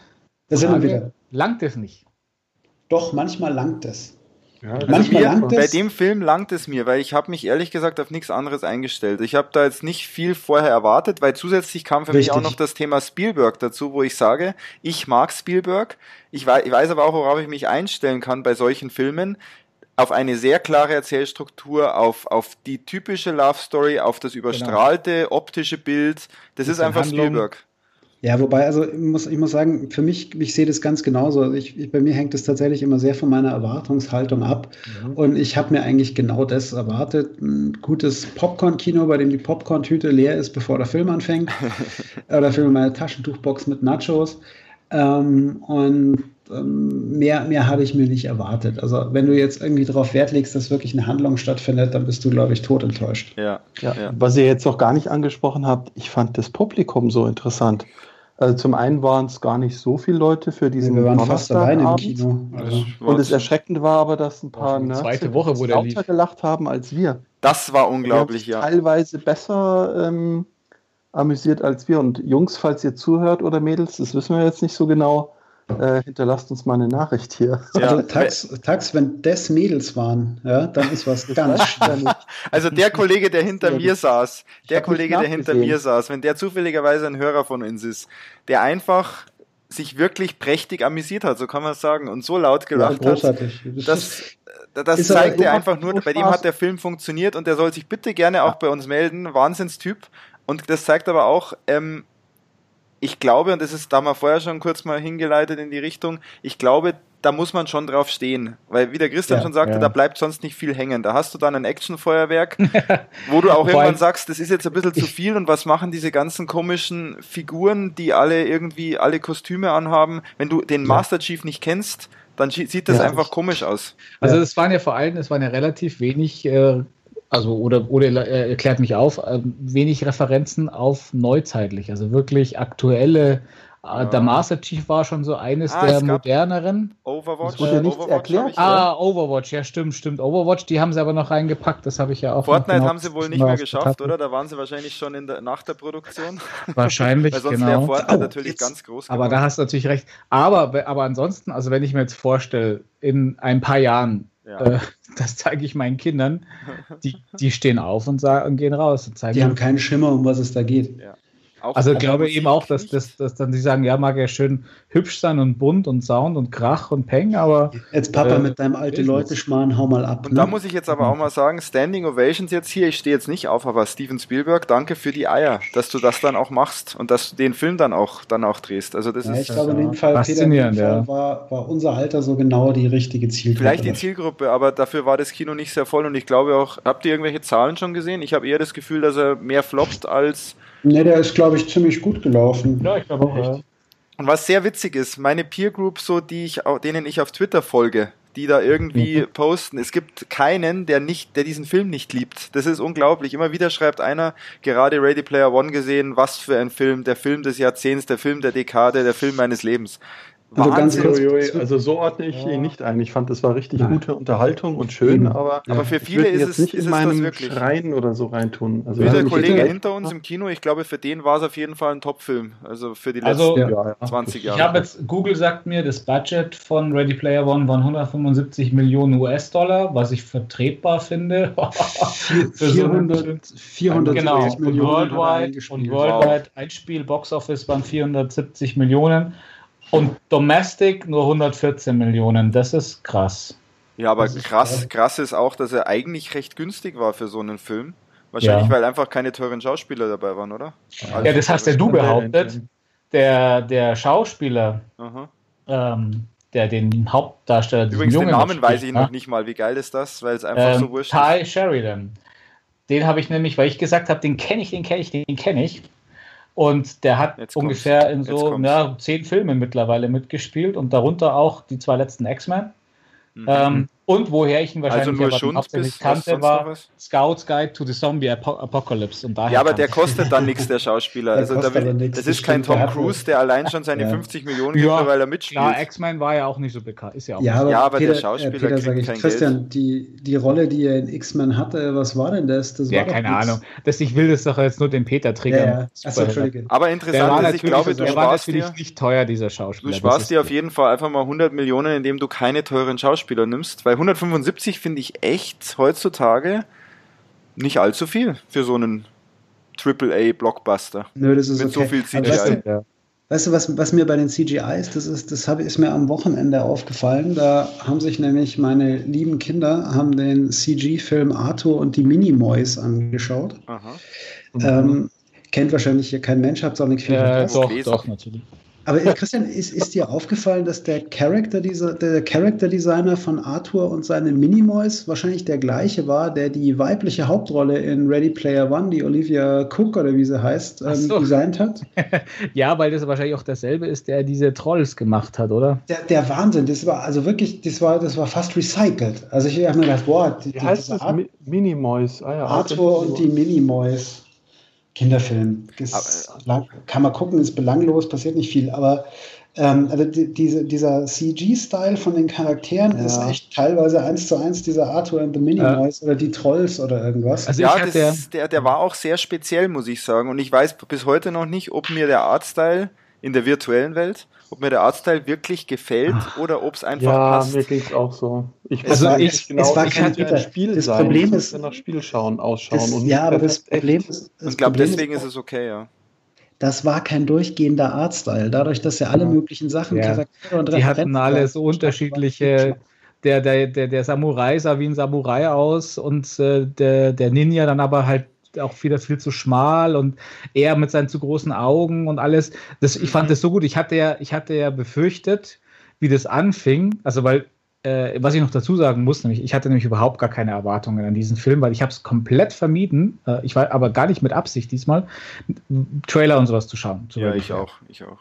da sind wir wieder. langt es nicht. Doch, manchmal langt es. Ja, also Manchmal mir, langt es. Bei dem Film langt es mir, weil ich habe mich ehrlich gesagt auf nichts anderes eingestellt. Ich habe da jetzt nicht viel vorher erwartet, weil zusätzlich kam für Richtig. mich auch noch das Thema Spielberg dazu, wo ich sage, ich mag Spielberg. Ich weiß, ich weiß aber auch, worauf ich mich einstellen kann bei solchen Filmen auf eine sehr klare Erzählstruktur, auf, auf die typische Love Story, auf das genau. überstrahlte genau. optische Bild. Das ist einfach Handlung. Spielberg. Ja, wobei, also ich muss, ich muss sagen, für mich, ich sehe das ganz genauso. Also ich, ich, bei mir hängt es tatsächlich immer sehr von meiner Erwartungshaltung ab. Mhm. Und ich habe mir eigentlich genau das erwartet. Ein gutes Popcorn-Kino, bei dem die Popcorn-Tüte leer ist, bevor der Film anfängt. Oder für meine Taschentuchbox mit Nachos. Ähm, und ähm, mehr, mehr habe ich mir nicht erwartet. Also wenn du jetzt irgendwie darauf Wert legst, dass wirklich eine Handlung stattfindet, dann bist du, glaube ich, tot enttäuscht. Ja, ja. ja. Was ihr jetzt noch gar nicht angesprochen habt, ich fand das Publikum so interessant. Also zum einen waren es gar nicht so viele Leute für diesen ja, Wir waren fast alleine im Kino. Also und das Erschreckende war aber, dass ein paar Nerds zweite Woche, wo der lauter gelacht haben als wir. Das war unglaublich, ja. Teilweise besser ähm, amüsiert als wir. Und Jungs, falls ihr zuhört oder Mädels, das wissen wir jetzt nicht so genau, äh, hinterlasst uns mal eine Nachricht hier. Ja. Also Tax, Tax, wenn das Mädels waren, ja, dann ist was ganz schwierig. Also der Kollege, der hinter mir saß, der Kollege, der hinter mir saß, wenn der zufälligerweise ein Hörer von uns ist, der einfach sich wirklich prächtig amüsiert hat, so kann man sagen, und so laut gelacht ja, großartig. hat. Das, das, das zeigt er einfach nur, bei dem hat der Film funktioniert und der soll sich bitte gerne auch bei uns melden. Wahnsinnstyp. Und das zeigt aber auch, ähm, ich glaube, und das ist, da haben wir vorher schon kurz mal hingeleitet in die Richtung, ich glaube, da muss man schon drauf stehen. Weil, wie der Christian ja, schon sagte, ja. da bleibt sonst nicht viel hängen. Da hast du dann ein Actionfeuerwerk, wo du auch irgendwann sagst, das ist jetzt ein bisschen zu viel und was machen diese ganzen komischen Figuren, die alle irgendwie alle Kostüme anhaben. Wenn du den Master Chief nicht kennst, dann sieht das ja, einfach komisch aus. Also es waren ja vor allem, es waren ja relativ wenig äh, also oder, oder erklärt mich auf, äh, wenig Referenzen auf neuzeitlich, also wirklich aktuelle Ah, der Master Chief war schon so eines ah, der moderneren. Overwatch. Das wurde nichts Overwatch erklärt. Ah, Overwatch, ja stimmt, stimmt. Overwatch, die haben sie aber noch reingepackt, das habe ich ja auch. Fortnite haben sie wohl nicht mehr geschafft, oder? Da waren sie wahrscheinlich schon in der, nach der Produktion. Wahrscheinlich, Weil sonst genau. wäre Fortnite oh, natürlich jetzt, ganz groß geworden. Aber da hast du natürlich recht. Aber, aber ansonsten, also wenn ich mir jetzt vorstelle, in ein paar Jahren, ja. äh, das zeige ich meinen Kindern, die, die stehen auf und, sagen, und gehen raus. Und zeigen die haben keinen Schimmer, um was es da geht. Ja. Auch, also ich glaube eben auch, dass, dass, dass dann sie sagen, ja, mag ja schön hübsch sein und bunt und Sound und Krach und Peng, aber. Jetzt Papa äh, mit deinem alte Leute schmarrn, hau mal ab. Und ne? da muss ich jetzt aber auch mal sagen, Standing Ovations jetzt hier, ich stehe jetzt nicht auf, aber Steven Spielberg, danke für die Eier, dass du das dann auch machst und dass du den Film dann auch, dann auch drehst. Also das ja, ist. Ich glaube, in dem Fall, faszinierend, Peter, in dem Fall ja. war, war unser Alter so genau die richtige Zielgruppe. Vielleicht die Zielgruppe, aber dafür war das Kino nicht sehr voll und ich glaube auch, habt ihr irgendwelche Zahlen schon gesehen? Ich habe eher das Gefühl, dass er mehr floppt als Ne, der ist, glaube ich, ziemlich gut gelaufen. Ja, ich glaube auch. Ja. Und was sehr witzig ist, meine Peer Group, so die ich, denen ich auf Twitter folge, die da irgendwie mhm. posten. Es gibt keinen, der nicht, der diesen Film nicht liebt. Das ist unglaublich. Immer wieder schreibt einer, gerade Ready Player One gesehen, was für ein Film, der Film des Jahrzehnts, der Film der Dekade, der Film meines Lebens. Also ganz kurz, also so ordne ich ja. ihn nicht ein. Ich fand, das war richtig Nein. gute Unterhaltung und schön, aber, aber für viele ist es nicht ist in meinem wirklich. Schreien oder so reintun. Also Wie der Kollege hinter uns im Kino, ich glaube, für den war es auf jeden Fall ein Top-Film. Also für die also, letzten also, ja, 20 Jahre. Ich habe jetzt, Google sagt mir, das Budget von Ready Player One waren 175 Millionen US-Dollar, was ich vertretbar finde. 400, 400 genau. Millionen. Und Worldwide, und Worldwide Einspiel Box Office waren 470 Millionen. Und Domestic nur 114 Millionen, das ist krass. Ja, aber krass, krass ist auch, dass er eigentlich recht günstig war für so einen Film. Wahrscheinlich, ja. weil einfach keine teuren Schauspieler dabei waren, oder? Also ja, das hast ja du behauptet. Der, der Schauspieler, ähm, der den Hauptdarsteller Übrigens, den Namen spielt, weiß ich noch nicht mal. Wie geil ist das? Weil es einfach ähm, so wurscht Ty ist. Sheridan. Den habe ich nämlich, weil ich gesagt habe, den kenne ich, den kenne ich, den kenne ich. Und der hat Jetzt ungefähr in so ja, zehn Filmen mittlerweile mitgespielt und darunter auch die zwei letzten X-Men. Mhm. Ähm, und woher ich ihn wahrscheinlich also nur hauptsächlich kannte, war Scouts Guide to the Zombie Apocalypse. Und daher ja, aber der kostet dann nichts, der Schauspieler. Der also da will, das ist kein Tom Cruise, der allein schon seine ja. 50 Millionen gibt, ja, weil er mitspielt. Ja, X-Men war ja auch nicht so bekannt. Ist ja, auch ja, aber, ja, aber Peter, der Schauspieler äh, Peter, sag ich, Christian, Geld. Die, die Rolle, die er in X-Men hatte, was war denn das? das ja, keine Ahnung. Das, ich will das doch jetzt nur den Peter triggern. Ja, Achso, aber interessant ist, ich glaube, du sparst dir... nicht teuer, dieser Schauspieler. Du sparst dir auf jeden Fall einfach mal 100 Millionen, indem du keine teuren Schauspieler nimmst, weil 175 finde ich echt heutzutage nicht allzu viel für so einen AAA-Blockbuster. Nö, das ist Mit okay. so viel CGI. Weißt du, weißt du, was, was mir bei den CGIs, das ist, das hab, ist mir am Wochenende aufgefallen. Da haben sich nämlich meine lieben Kinder haben den CG-Film Arthur und die Minimoys angeschaut. Ähm, kennt wahrscheinlich hier kein Mensch, habt es auch nicht viel äh, Doch, doch, natürlich. Aber Christian, ist, ist dir aufgefallen, dass der Character, dieser, der Character Designer von Arthur und seine Minimoys wahrscheinlich der gleiche war, der die weibliche Hauptrolle in Ready Player One, die Olivia Cook oder wie sie heißt, ähm, so. designt hat? ja, weil das wahrscheinlich auch derselbe ist, der diese Trolls gemacht hat, oder? Der, der Wahnsinn, das war also wirklich, das war, das war fast recycelt. Also ich habe mir gedacht, boah, die, wie heißt das? Minimoys. Ah, ja, Arthur und die Minimoys. Kinderfilm. Aber, kann man gucken, ist belanglos, passiert nicht viel, aber ähm, also die, diese, dieser CG-Style von den Charakteren ja. ist echt teilweise eins zu eins dieser Arthur and the Minimoys ja. oder die Trolls oder irgendwas. Also ja, das, der, der war auch sehr speziell, muss ich sagen. Und ich weiß bis heute noch nicht, ob mir der Artstyle in der virtuellen Welt ob mir der Artstyle wirklich gefällt oder ob es einfach ja, passt. Ja, mir ging es auch so. Ich weiß also ich, genau, es war kein ich Spiel das sein. Problem ist, nach Spiel schauen, ausschauen. Das, und ja, aber das Problem ist, das ich glaube, deswegen ist, ist, es okay, ja. Das war kein durchgehender Artstyle, dadurch, dass er alle ja. möglichen Sachen, ja. Charaktere und Die hatten alle so unterschiedliche der, der, der, der Samurai sah wie ein Samurai aus und äh, der, der Ninja dann aber halt auch wieder viel zu schmal und er mit seinen zu großen Augen und alles. Das, ich fand das so gut. Ich hatte ja, ich hatte ja befürchtet, wie das anfing. Also, weil, äh, was ich noch dazu sagen muss, nämlich, ich hatte nämlich überhaupt gar keine Erwartungen an diesen Film, weil ich habe es komplett vermieden. Äh, ich war aber gar nicht mit Absicht diesmal, Trailer und sowas zu schauen. Ja, ich auch, ich auch.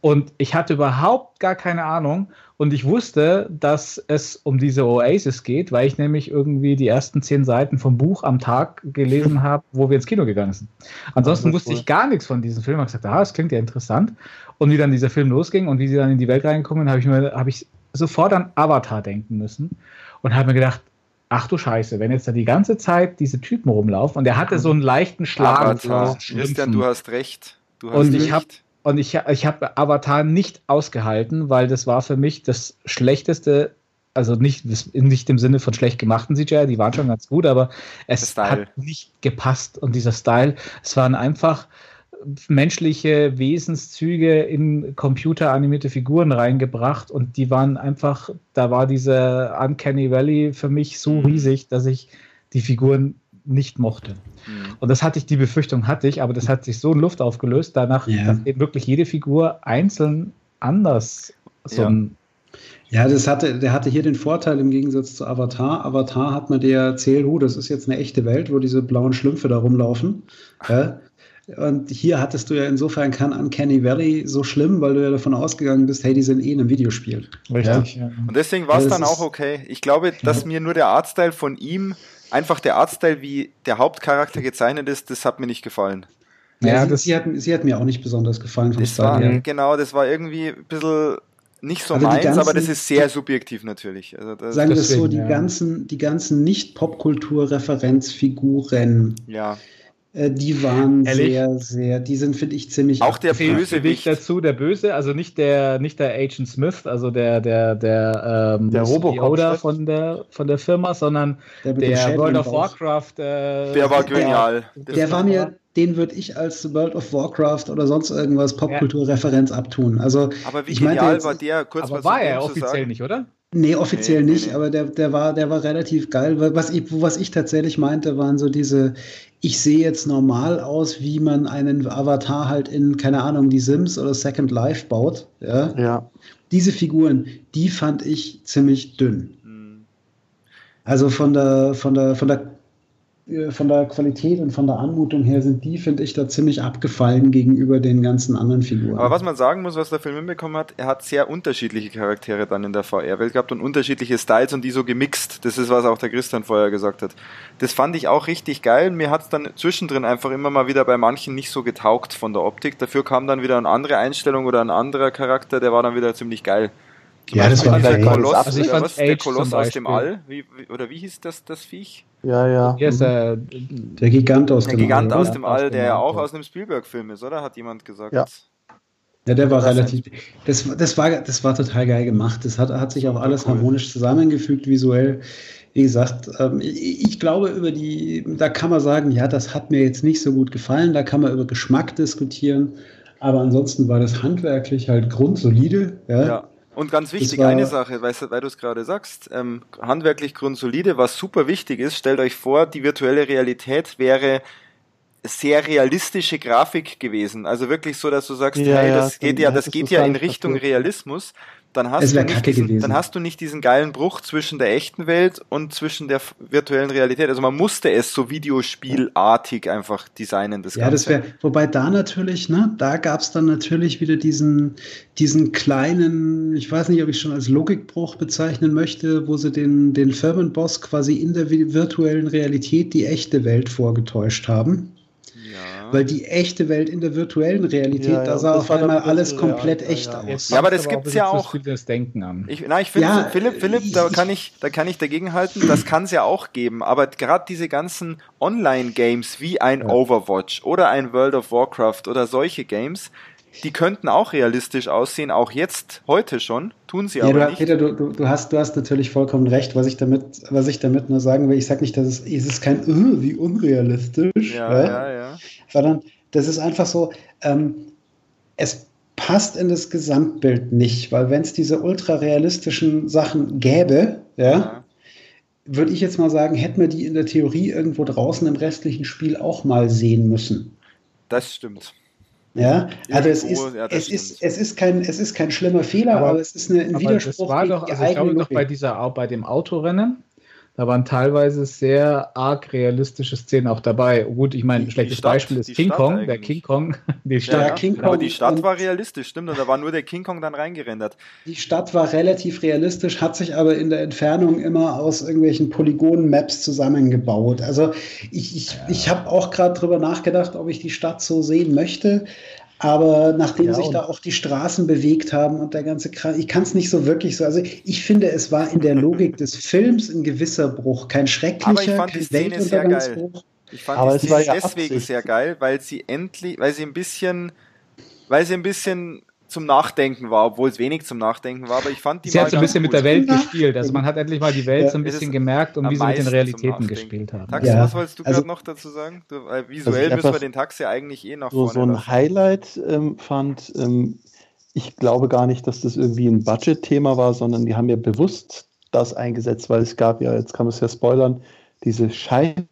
Und ich hatte überhaupt gar keine Ahnung. Und ich wusste, dass es um diese Oasis geht, weil ich nämlich irgendwie die ersten zehn Seiten vom Buch am Tag gelesen habe, wo wir ins Kino gegangen sind. Ansonsten wusste ich gar nichts von diesem Film. Ich habe gesagt, ah, das klingt ja interessant. Und wie dann dieser Film losging und wie sie dann in die Welt reingekommen sind, habe ich mir, habe ich sofort an Avatar denken müssen und habe mir gedacht, ach du Scheiße, wenn jetzt da die ganze Zeit diese Typen rumlaufen und er hatte so einen leichten Schlag. Avatar. Christian, du hast recht. Du hast und ich habe und ich, ich habe Avatar nicht ausgehalten, weil das war für mich das schlechteste, also nicht, nicht im Sinne von schlecht gemachten CGI, die waren schon ganz gut, aber es hat nicht gepasst. Und dieser Style, es waren einfach menschliche Wesenszüge in computeranimierte Figuren reingebracht und die waren einfach, da war diese Uncanny Valley für mich so mhm. riesig, dass ich die Figuren nicht mochte. Mhm. Und das hatte ich, die Befürchtung hatte ich, aber das hat sich so in Luft aufgelöst, danach, ja. dass eben wirklich jede Figur einzeln anders so ja. ein ja, das hatte, der hatte hier den Vorteil im Gegensatz zu Avatar. Avatar hat man dir erzählt, oh, das ist jetzt eine echte Welt, wo diese blauen Schlümpfe da rumlaufen. Ja? Und hier hattest du ja insofern kein Uncanny Valley so schlimm, weil du ja davon ausgegangen bist, hey, die sind eh in einem Videospiel. Richtig. Ja? Und deswegen war es dann auch okay. Ich glaube, dass mir nur der Artstyle von ihm einfach der Artstyle, wie der Hauptcharakter gezeichnet ist, das hat mir nicht gefallen. Ja, das, sie, hat, sie hat mir auch nicht besonders gefallen vom das Style war, her. Genau, das war irgendwie ein bisschen nicht so also meins, ganzen, aber das ist sehr subjektiv natürlich. Also sagen wir es so, die ja. ganzen, die ganzen Nicht-Popkultur-Referenzfiguren, ja. Äh, die waren Ehrlich? sehr, sehr, die sind, finde ich, ziemlich. Auch der Bösewicht dazu, der Böse, also nicht der, nicht der Agent Smith, also der, der, der, ähm, der Robocop von der, von der Firma, sondern der, der World of Warcraft. Äh, der war genial. Der, der war mir, den würde ich als World of Warcraft oder sonst irgendwas Popkulturreferenz abtun. Also, aber wie ich genial meinte, war der? Kurz aber war er offiziell nicht, oder? Nee, offiziell nee, nicht, nee. aber der, der, war, der war relativ geil. Was ich, was ich tatsächlich meinte, waren so diese, ich sehe jetzt normal aus, wie man einen Avatar halt in, keine Ahnung, die Sims oder Second Life baut. Ja. ja. Diese Figuren, die fand ich ziemlich dünn. Hm. Also von der, von der, von der von der Qualität und von der Anmutung her sind die, finde ich, da ziemlich abgefallen gegenüber den ganzen anderen Figuren. Aber was man sagen muss, was der Film hinbekommen hat, er hat sehr unterschiedliche Charaktere dann in der VR-Welt gehabt und unterschiedliche Styles und die so gemixt. Das ist, was auch der Christian vorher gesagt hat. Das fand ich auch richtig geil. Mir hat es dann zwischendrin einfach immer mal wieder bei manchen nicht so getaugt von der Optik. Dafür kam dann wieder eine andere Einstellung oder ein anderer Charakter, der war dann wieder ziemlich geil. Ja, das war der Koloss, also ich fand was, der Koloss aus dem All, wie, oder wie hieß das, das Viech? Ja, ja. Hier ist der, der Gigant aus der dem Gigant All. aus dem All, der ja auch aus einem Spielberg-Film ist, oder? Hat jemand gesagt? Ja. Ja, der war relativ. Das, das, war, das war total geil gemacht. Das hat, hat sich auch alles cool. harmonisch zusammengefügt, visuell. Wie gesagt, ähm, ich, ich glaube, über die, da kann man sagen, ja, das hat mir jetzt nicht so gut gefallen. Da kann man über Geschmack diskutieren. Aber ansonsten war das handwerklich halt grundsolide. Ja. ja. Und ganz wichtig, eine Sache, weil, weil du es gerade sagst, ähm, handwerklich grundsolide, was super wichtig ist, stellt euch vor, die virtuelle Realität wäre sehr realistische Grafik gewesen. Also wirklich so, dass du sagst, ja, hey, das ja, geht ja, das geht ja in Richtung Realismus dann hast, du nicht diesen, dann hast du nicht diesen geilen Bruch zwischen der echten Welt und zwischen der virtuellen Realität. Also man musste es so videospielartig einfach designen, das ja, Ganze. das wäre, wobei da natürlich, ne, da gab es dann natürlich wieder diesen, diesen kleinen, ich weiß nicht, ob ich schon als Logikbruch bezeichnen möchte, wo sie den, den Firmenboss quasi in der virtuellen Realität die echte Welt vorgetäuscht haben. Weil die echte Welt in der virtuellen Realität, ja, da sah auf einmal alles komplett real, echt aus. Ja, aber das gibt es ja auch. Das Denken an. Ich, na, ich finde, ja, Philipp, Philipp, da kann ich, da kann ich dagegen halten. Das kann es ja auch geben. Aber gerade diese ganzen Online-Games wie ein Overwatch oder ein World of Warcraft oder solche Games, die könnten auch realistisch aussehen, auch jetzt, heute schon, tun sie ja, aber du, nicht. Peter, du, du, du, hast, du hast natürlich vollkommen recht, was ich damit, was ich damit nur sagen will. Ich sage nicht, dass es, es ist kein, uh, wie unrealistisch, ja, ja, ja, ja. Sondern das ist einfach so, ähm, es passt in das Gesamtbild nicht, weil wenn es diese ultra-realistischen Sachen gäbe, ja, ja. würde ich jetzt mal sagen, hätten wir die in der Theorie irgendwo draußen im restlichen Spiel auch mal sehen müssen. Das stimmt. Ja, also es ist, ja, es, ist, es, ist kein, es ist kein schlimmer Fehler, aber, aber es ist eine, ein Widerspruch. Das war doch, also ich glaube doch bei, dieser, bei dem Autorennen, Da waren teilweise sehr arg realistische Szenen auch dabei. Gut, ich meine, ein schlechtes Stadt, Beispiel ist King Stadt Kong. Eigentlich. Der King Kong, die Stadt. Ja, King Kong aber die Stadt war realistisch, stimmt. Und da war nur der King Kong dann reingerendert. Die Stadt war relativ realistisch, hat sich aber in der Entfernung immer aus irgendwelchen Polygonen-Maps zusammengebaut. Also ich, ich, ja. ich habe auch gerade drüber nachgedacht, ob ich die Stadt so sehen möchte. Aber nachdem ja, sich da auch die Straßen bewegt haben und der ganze Kram, ich kann es nicht so wirklich so. Also ich finde, es war in der Logik des Films ein gewisser Bruch, kein schrecklicher, aber ich fand die Szene sehr geil. Ich fand aber die Szene ja deswegen Absicht. sehr geil, weil sie endlich, weil sie ein bisschen, weil sie ein bisschen zum Nachdenken war, obwohl es wenig zum Nachdenken war, aber ich fand die Sie hat so ein bisschen gut. mit der Welt gespielt, also man hat endlich mal die Welt ja, so ein bisschen gemerkt und wie sie mit den Realitäten gespielt haben. Taxi, ja. was wolltest du also, gerade noch dazu sagen? Du, äh, visuell also müssen wir den Taxi eigentlich eh nach so, vorne So ein lassen. Highlight ähm, fand, ähm, ich glaube gar nicht, dass das irgendwie ein Budget-Thema war, sondern die haben ja bewusst das eingesetzt, weil es gab ja, jetzt kann man es ja spoilern, diese Schein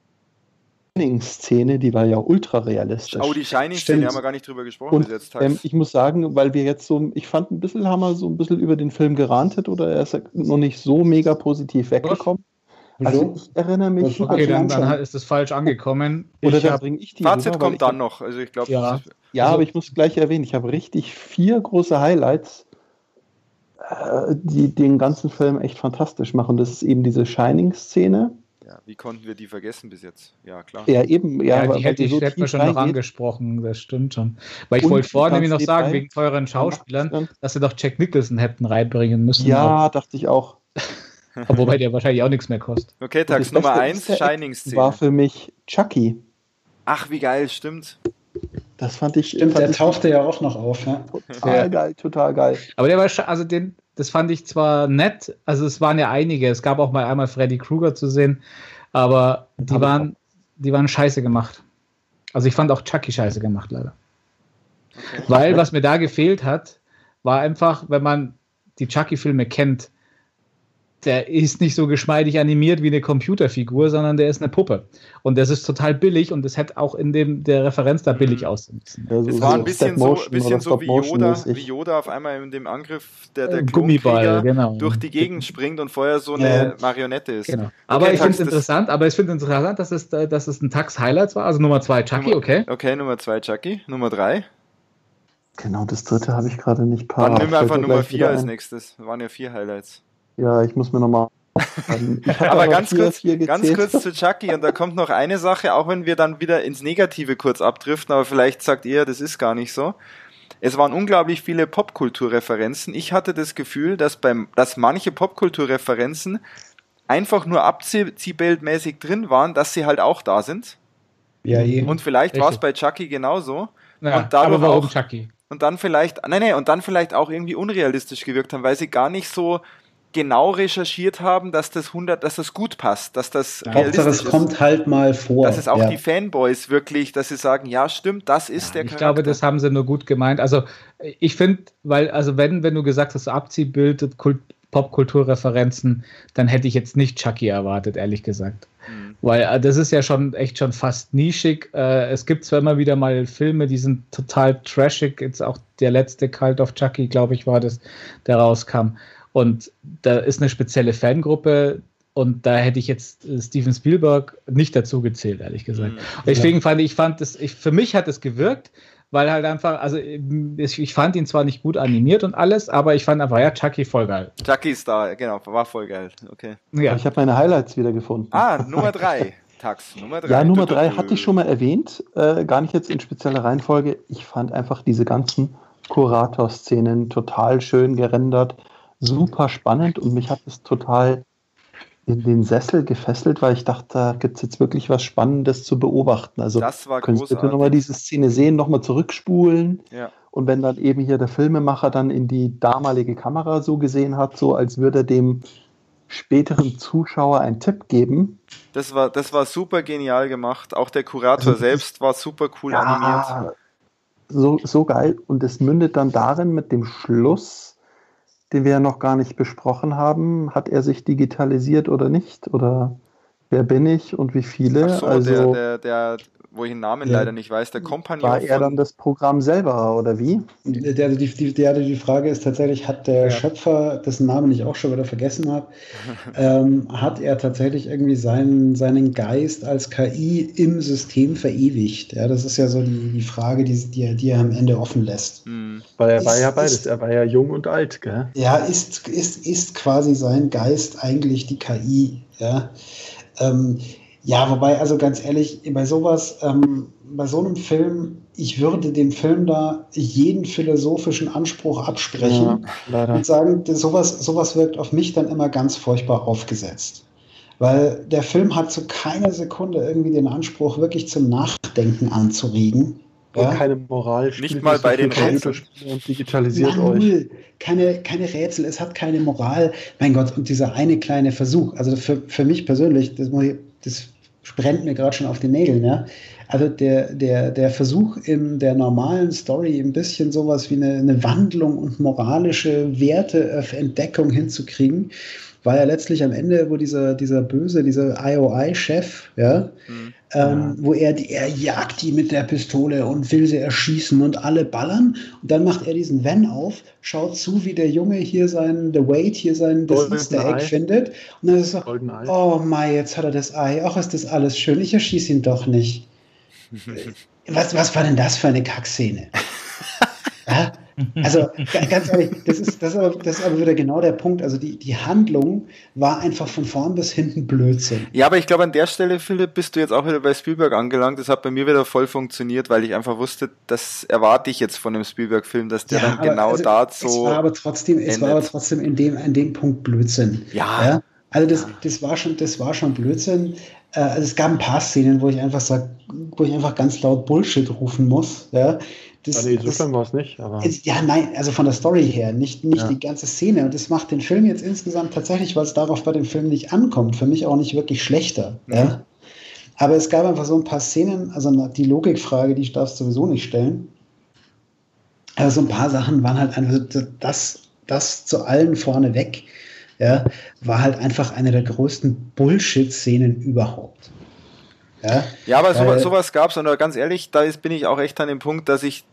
Shining-Szene, die war ja ultra realistisch. Oh, die Shining-Szene haben wir gar nicht drüber gesprochen und, bis jetzt. Ähm, ich muss sagen, weil wir jetzt so, ich fand ein bisschen, haben wir so ein bisschen über den Film gerantet oder er ist noch nicht so mega positiv weggekommen. Also ich erinnere mich. Okay, dann, dann ist es falsch angekommen. Oder da bringe ich die. Fazit rüber, kommt dann hab, noch. Also ich glaube. Ja, ja also, aber ich muss gleich erwähnen, ich habe richtig vier große Highlights, äh, die den ganzen Film echt fantastisch machen. Das ist eben diese Shining-Szene. Ja, wie konnten wir die vergessen bis jetzt? Ja, klar. Ja, eben. Ja, ja die hätte ich so hätte schon noch angesprochen, das stimmt schon. Weil ich wollte vorher nämlich noch sagen, rein? wegen teuren Schauspielern, dass sie doch Jack Nicholson hätten reinbringen müssen. Ja, auch. dachte ich auch. Wobei der wahrscheinlich auch nichts mehr kostet. Okay, Tax Nummer 1, Shining-Szene. War für mich Chucky. Ach, wie geil, stimmt. Das fand ich. Stimmt, fand der tauchte ja auch noch auf. Ja? Total ja. geil, total geil. Aber der war, also den, das fand ich zwar nett, also es waren ja einige, es gab auch mal einmal Freddy Krueger zu sehen, aber die waren, die waren scheiße gemacht. Also ich fand auch Chucky scheiße gemacht, leider. Okay. Weil was mir da gefehlt hat, war einfach, wenn man die Chucky-Filme kennt, der ist nicht so geschmeidig animiert wie eine Computerfigur, sondern der ist eine Puppe. Und das ist total billig und das hätte auch in dem, der Referenz da billig mhm. aussehen müssen. Ja, so es war ein bisschen so, bisschen so wie, Yoda, wie Yoda auf einmal in dem Angriff der, der Gummiball genau. durch die Gegend springt und vorher so eine ja. Marionette ist. Genau. Aber okay, ich finde es interessant, aber ich finde interessant, dass es, dass es ein Tax-Highlights war. Also Nummer zwei Chucky, Nummer, okay. Okay, Nummer zwei Chucky. Nummer drei. Genau, das dritte habe ich gerade nicht parat. Dann nehmen wir einfach Nummer vier als nächstes. Das waren ja vier Highlights. Ja, ich muss mir nochmal. aber ganz kurz, ganz kurz zu Chucky und da kommt noch eine Sache, auch wenn wir dann wieder ins Negative kurz abdriften, aber vielleicht sagt ihr, das ist gar nicht so. Es waren unglaublich viele Popkulturreferenzen. Ich hatte das Gefühl, dass beim, dass manche Popkulturreferenzen einfach nur abziehbildmäßig drin waren, dass sie halt auch da sind. Ja, je. Und vielleicht war es bei Chucky genauso. Ja, und aber warum auch, Chucky? Und dann vielleicht, nein, nein, und dann vielleicht auch irgendwie unrealistisch gewirkt haben, weil sie gar nicht so genau recherchiert haben, dass das 100, dass das gut passt, dass das ja, Hauptsache es kommt halt mal vor. Dass es auch ja. die Fanboys wirklich, dass sie sagen, ja stimmt, das ist ja, der Ich Charakter. glaube, das haben sie nur gut gemeint. Also ich finde, weil also wenn wenn du gesagt hast Abziehbild, Popkulturreferenzen, dann hätte ich jetzt nicht Chucky erwartet, ehrlich gesagt. Mhm. Weil äh, das ist ja schon echt schon fast nischig. Äh, es gibt zwar immer wieder mal Filme, die sind total trashig. Jetzt auch der letzte Cult of Chucky, glaube ich, war das, der rauskam. Und da ist eine spezielle Fangruppe und da hätte ich jetzt äh, Steven Spielberg nicht dazu gezählt, ehrlich gesagt. Mhm. Deswegen fand ich, fand das, ich, für mich hat es gewirkt, weil halt einfach, also ich fand ihn zwar nicht gut animiert und alles, aber ich fand einfach, ja, Chucky voll geil. Chucky ist da, genau, war voll geil, okay. Ja. Ich habe meine Highlights wieder gefunden. Ah, Nummer drei. Tax, Nummer drei. Ja, Nummer drei hatte ich schon mal erwähnt, äh, gar nicht jetzt in spezieller Reihenfolge. Ich fand einfach diese ganzen Kurator-Szenen total schön gerendert super spannend und mich hat es total in den Sessel gefesselt, weil ich dachte, da gibt es jetzt wirklich was Spannendes zu beobachten. Also das war könntest du bitte nochmal diese Szene sehen, nochmal zurückspulen. Ja. Und wenn dann eben hier der Filmemacher dann in die damalige Kamera so gesehen hat, so als würde er dem späteren Zuschauer einen Tipp geben. Das war, das war super genial gemacht. Auch der Kurator also selbst war super cool ja, animiert. So, so geil. Und es mündet dann darin mit dem Schluss, den wir ja noch gar nicht besprochen haben. Hat er sich digitalisiert oder nicht? Oder wer bin ich und wie viele? So, also, der, der, der, wo ich den Namen ja. leider nicht weiß, der Kompanie. War er dann das Programm selber oder wie? Der, die, die, die, die Frage ist tatsächlich, hat der ja. Schöpfer, dessen Namen ich auch schon wieder vergessen habe, ähm, hat er tatsächlich irgendwie seinen, seinen Geist als KI im System verewigt? Ja, das ist ja so die, die Frage, die, die, die er am Ende offen lässt. Mhm. Weil er ist, war ja beides, ist, er war ja jung und alt, gell? Ja, ist, ist, ist quasi sein Geist eigentlich die KI, ja. Ähm, ja, wobei, also ganz ehrlich, bei sowas, ähm, bei so einem Film, ich würde dem Film da jeden philosophischen Anspruch absprechen ja, und sagen, sowas, sowas wirkt auf mich dann immer ganz furchtbar aufgesetzt. Weil der Film hat zu keiner Sekunde irgendwie den Anspruch, wirklich zum Nachdenken anzuregen. Ja? keine Moral. Nicht mal bei den Rätseln. Digitalisiert Na, euch. Keine, keine Rätsel, es hat keine Moral. Mein Gott, und dieser eine kleine Versuch, also für, für mich persönlich, das, das brennt mir gerade schon auf den Nägeln, ja. Also der, der, der Versuch in der normalen Story ein bisschen sowas wie eine, eine Wandlung und moralische Werteentdeckung hinzukriegen, war ja letztlich am Ende, wo dieser, dieser böse, dieser IOI-Chef, ja, mhm. ähm, wo er, die, er jagt die mit der Pistole und will sie erschießen und alle ballern. Und dann macht er diesen Van auf, schaut zu, wie der Junge hier sein, The Wait, hier sein das Easter Egg findet. Und dann ist er so, oh mein, jetzt hat er das Ei. Ach, ist das alles schön. Ich erschieße ihn doch nicht. was, was war denn das für eine Kackszene? ja? Also ganz ehrlich, das ist, das, ist aber, das ist aber wieder genau der Punkt. Also die, die Handlung war einfach von vorn bis hinten Blödsinn. Ja, aber ich glaube, an der Stelle, Philipp, bist du jetzt auch wieder bei Spielberg angelangt. Das hat bei mir wieder voll funktioniert, weil ich einfach wusste, das erwarte ich jetzt von dem Spielberg-Film, dass der ja, dann genau also, dazu. Es war aber trotzdem, es war aber trotzdem in dem, in dem Punkt Blödsinn. Ja. ja? Also das, das war schon, das war schon Blödsinn. Äh, also es gab ein paar Szenen, wo ich einfach sag, wo ich einfach ganz laut Bullshit rufen muss. Ja, das, ja, nee, so schlimm war es nicht. Aber ja, nein, also von der Story her, nicht, nicht ja. die ganze Szene. Und das macht den Film jetzt insgesamt tatsächlich, weil es darauf bei dem Film nicht ankommt, für mich auch nicht wirklich schlechter. Mhm. Ja? Aber es gab einfach so ein paar Szenen, also die Logikfrage, die darfst du sowieso nicht stellen. Aber so ein paar Sachen waren halt einfach, das, das zu allen vorne weg, ja, war halt einfach eine der größten Bullshit-Szenen überhaupt. Ja, ja aber sowas, sowas gab es, und ganz ehrlich, da ist, bin ich auch echt an dem Punkt, dass ich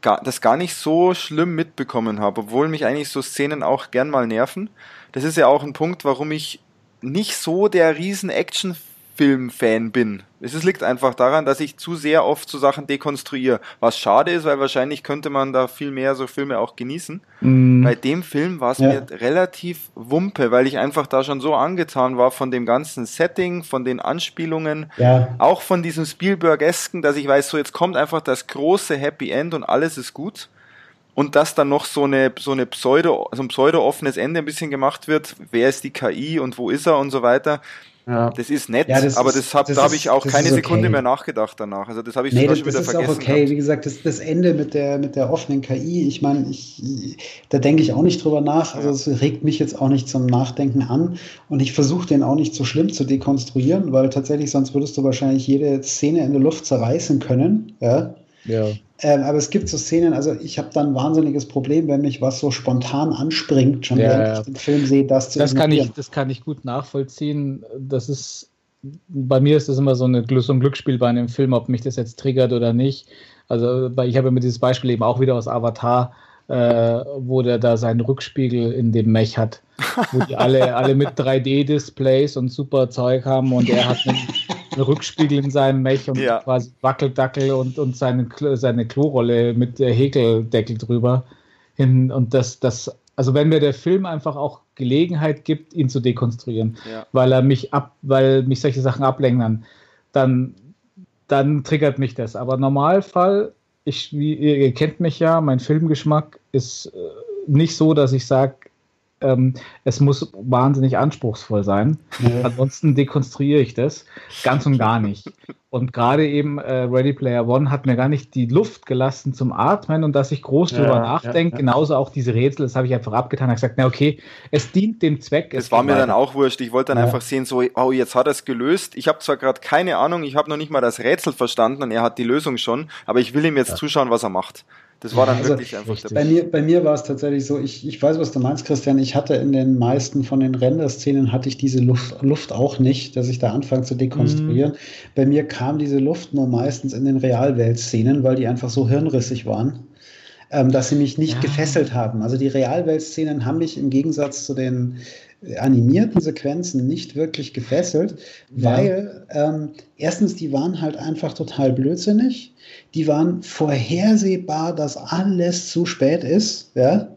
gar, das gar nicht so schlimm mitbekommen habe, obwohl mich eigentlich so Szenen auch gern mal nerven. Das ist ja auch ein Punkt, warum ich nicht so der riesen Action Film-Fan bin. Es liegt einfach daran, dass ich zu sehr oft so Sachen dekonstruiere. Was schade ist, weil wahrscheinlich könnte man da viel mehr so Filme auch genießen. Mm. Bei dem Film war es ja. mir relativ wumpe, weil ich einfach da schon so angetan war von dem ganzen Setting, von den Anspielungen, ja. auch von diesem Spielbergesken, dass ich weiß, so jetzt kommt einfach das große Happy End und alles ist gut und dass dann noch so eine so eine pseudo so ein pseudo offenes Ende ein bisschen gemacht wird, wer ist die KI und wo ist er und so weiter. Ja. Das ist nett, ja, das aber das hab, das da habe ich auch keine okay. Sekunde mehr nachgedacht danach. Also das habe ich nee, sogar das, schon wieder vergessen. Das ist auch okay. Gehabt. Wie gesagt, das, das Ende mit der, mit der offenen KI, ich meine, ich, da denke ich auch nicht drüber nach. Also es regt mich jetzt auch nicht zum Nachdenken an. Und ich versuche den auch nicht so schlimm zu dekonstruieren, weil tatsächlich sonst würdest du wahrscheinlich jede Szene in der Luft zerreißen können. Ja. Ja. Ähm, aber es gibt so Szenen, also ich habe dann ein wahnsinniges Problem, wenn mich was so spontan anspringt, schon ja, wenn ich den Film sehe, das zu das kann ich Das kann ich gut nachvollziehen. Das ist, bei mir ist das immer so, eine, so ein Glücksspiel bei einem Film, ob mich das jetzt triggert oder nicht. Also ich habe mir dieses Beispiel eben auch wieder aus Avatar, äh, wo der da seinen Rückspiegel in dem Mech hat, wo die alle, alle mit 3D-Displays und super Zeug haben und er hat einen einen Rückspiegel in seinem Mech und ja. quasi Wackeldackel und, und seine, seine Klorolle mit der Häkeldeckel drüber hin. Und das, das, also wenn mir der Film einfach auch Gelegenheit gibt, ihn zu dekonstruieren, ja. weil er mich ab, weil mich solche Sachen ablenken, dann, dann triggert mich das. Aber Normalfall, ich, wie, ihr kennt mich ja, mein Filmgeschmack ist äh, nicht so, dass ich sage, ähm, es muss wahnsinnig anspruchsvoll sein. Ja. Ansonsten dekonstruiere ich das ganz und gar nicht. Und gerade eben äh, Ready Player One hat mir gar nicht die Luft gelassen zum Atmen und dass ich groß drüber ja, nachdenke. Ja, Genauso auch diese Rätsel, das habe ich einfach abgetan. Ich habe gesagt, na okay, es dient dem Zweck. Das war mir weiter. dann auch wurscht. Ich wollte dann einfach sehen, so, oh, jetzt hat er es gelöst. Ich habe zwar gerade keine Ahnung, ich habe noch nicht mal das Rätsel verstanden und er hat die Lösung schon, aber ich will ihm jetzt zuschauen, was er macht. Das war dann also, wirklich einfach der bei mir, bei mir war es tatsächlich so, ich, ich weiß, was du meinst, Christian. Ich hatte in den meisten von den Render-Szenen hatte ich diese Luft, Luft auch nicht, dass ich da anfange zu dekonstruieren. Mm. Bei mir kam diese Luft nur meistens in den Realwelt-Szenen, weil die einfach so hirnrissig waren ähm, dass sie mich nicht ja. gefesselt haben. Also die Realwelt-Szenen haben mich im Gegensatz zu den animierten Sequenzen nicht wirklich gefesselt, ja. weil ähm, erstens, die waren halt einfach total blödsinnig. Die waren vorhersehbar, dass alles zu spät ist. Ja?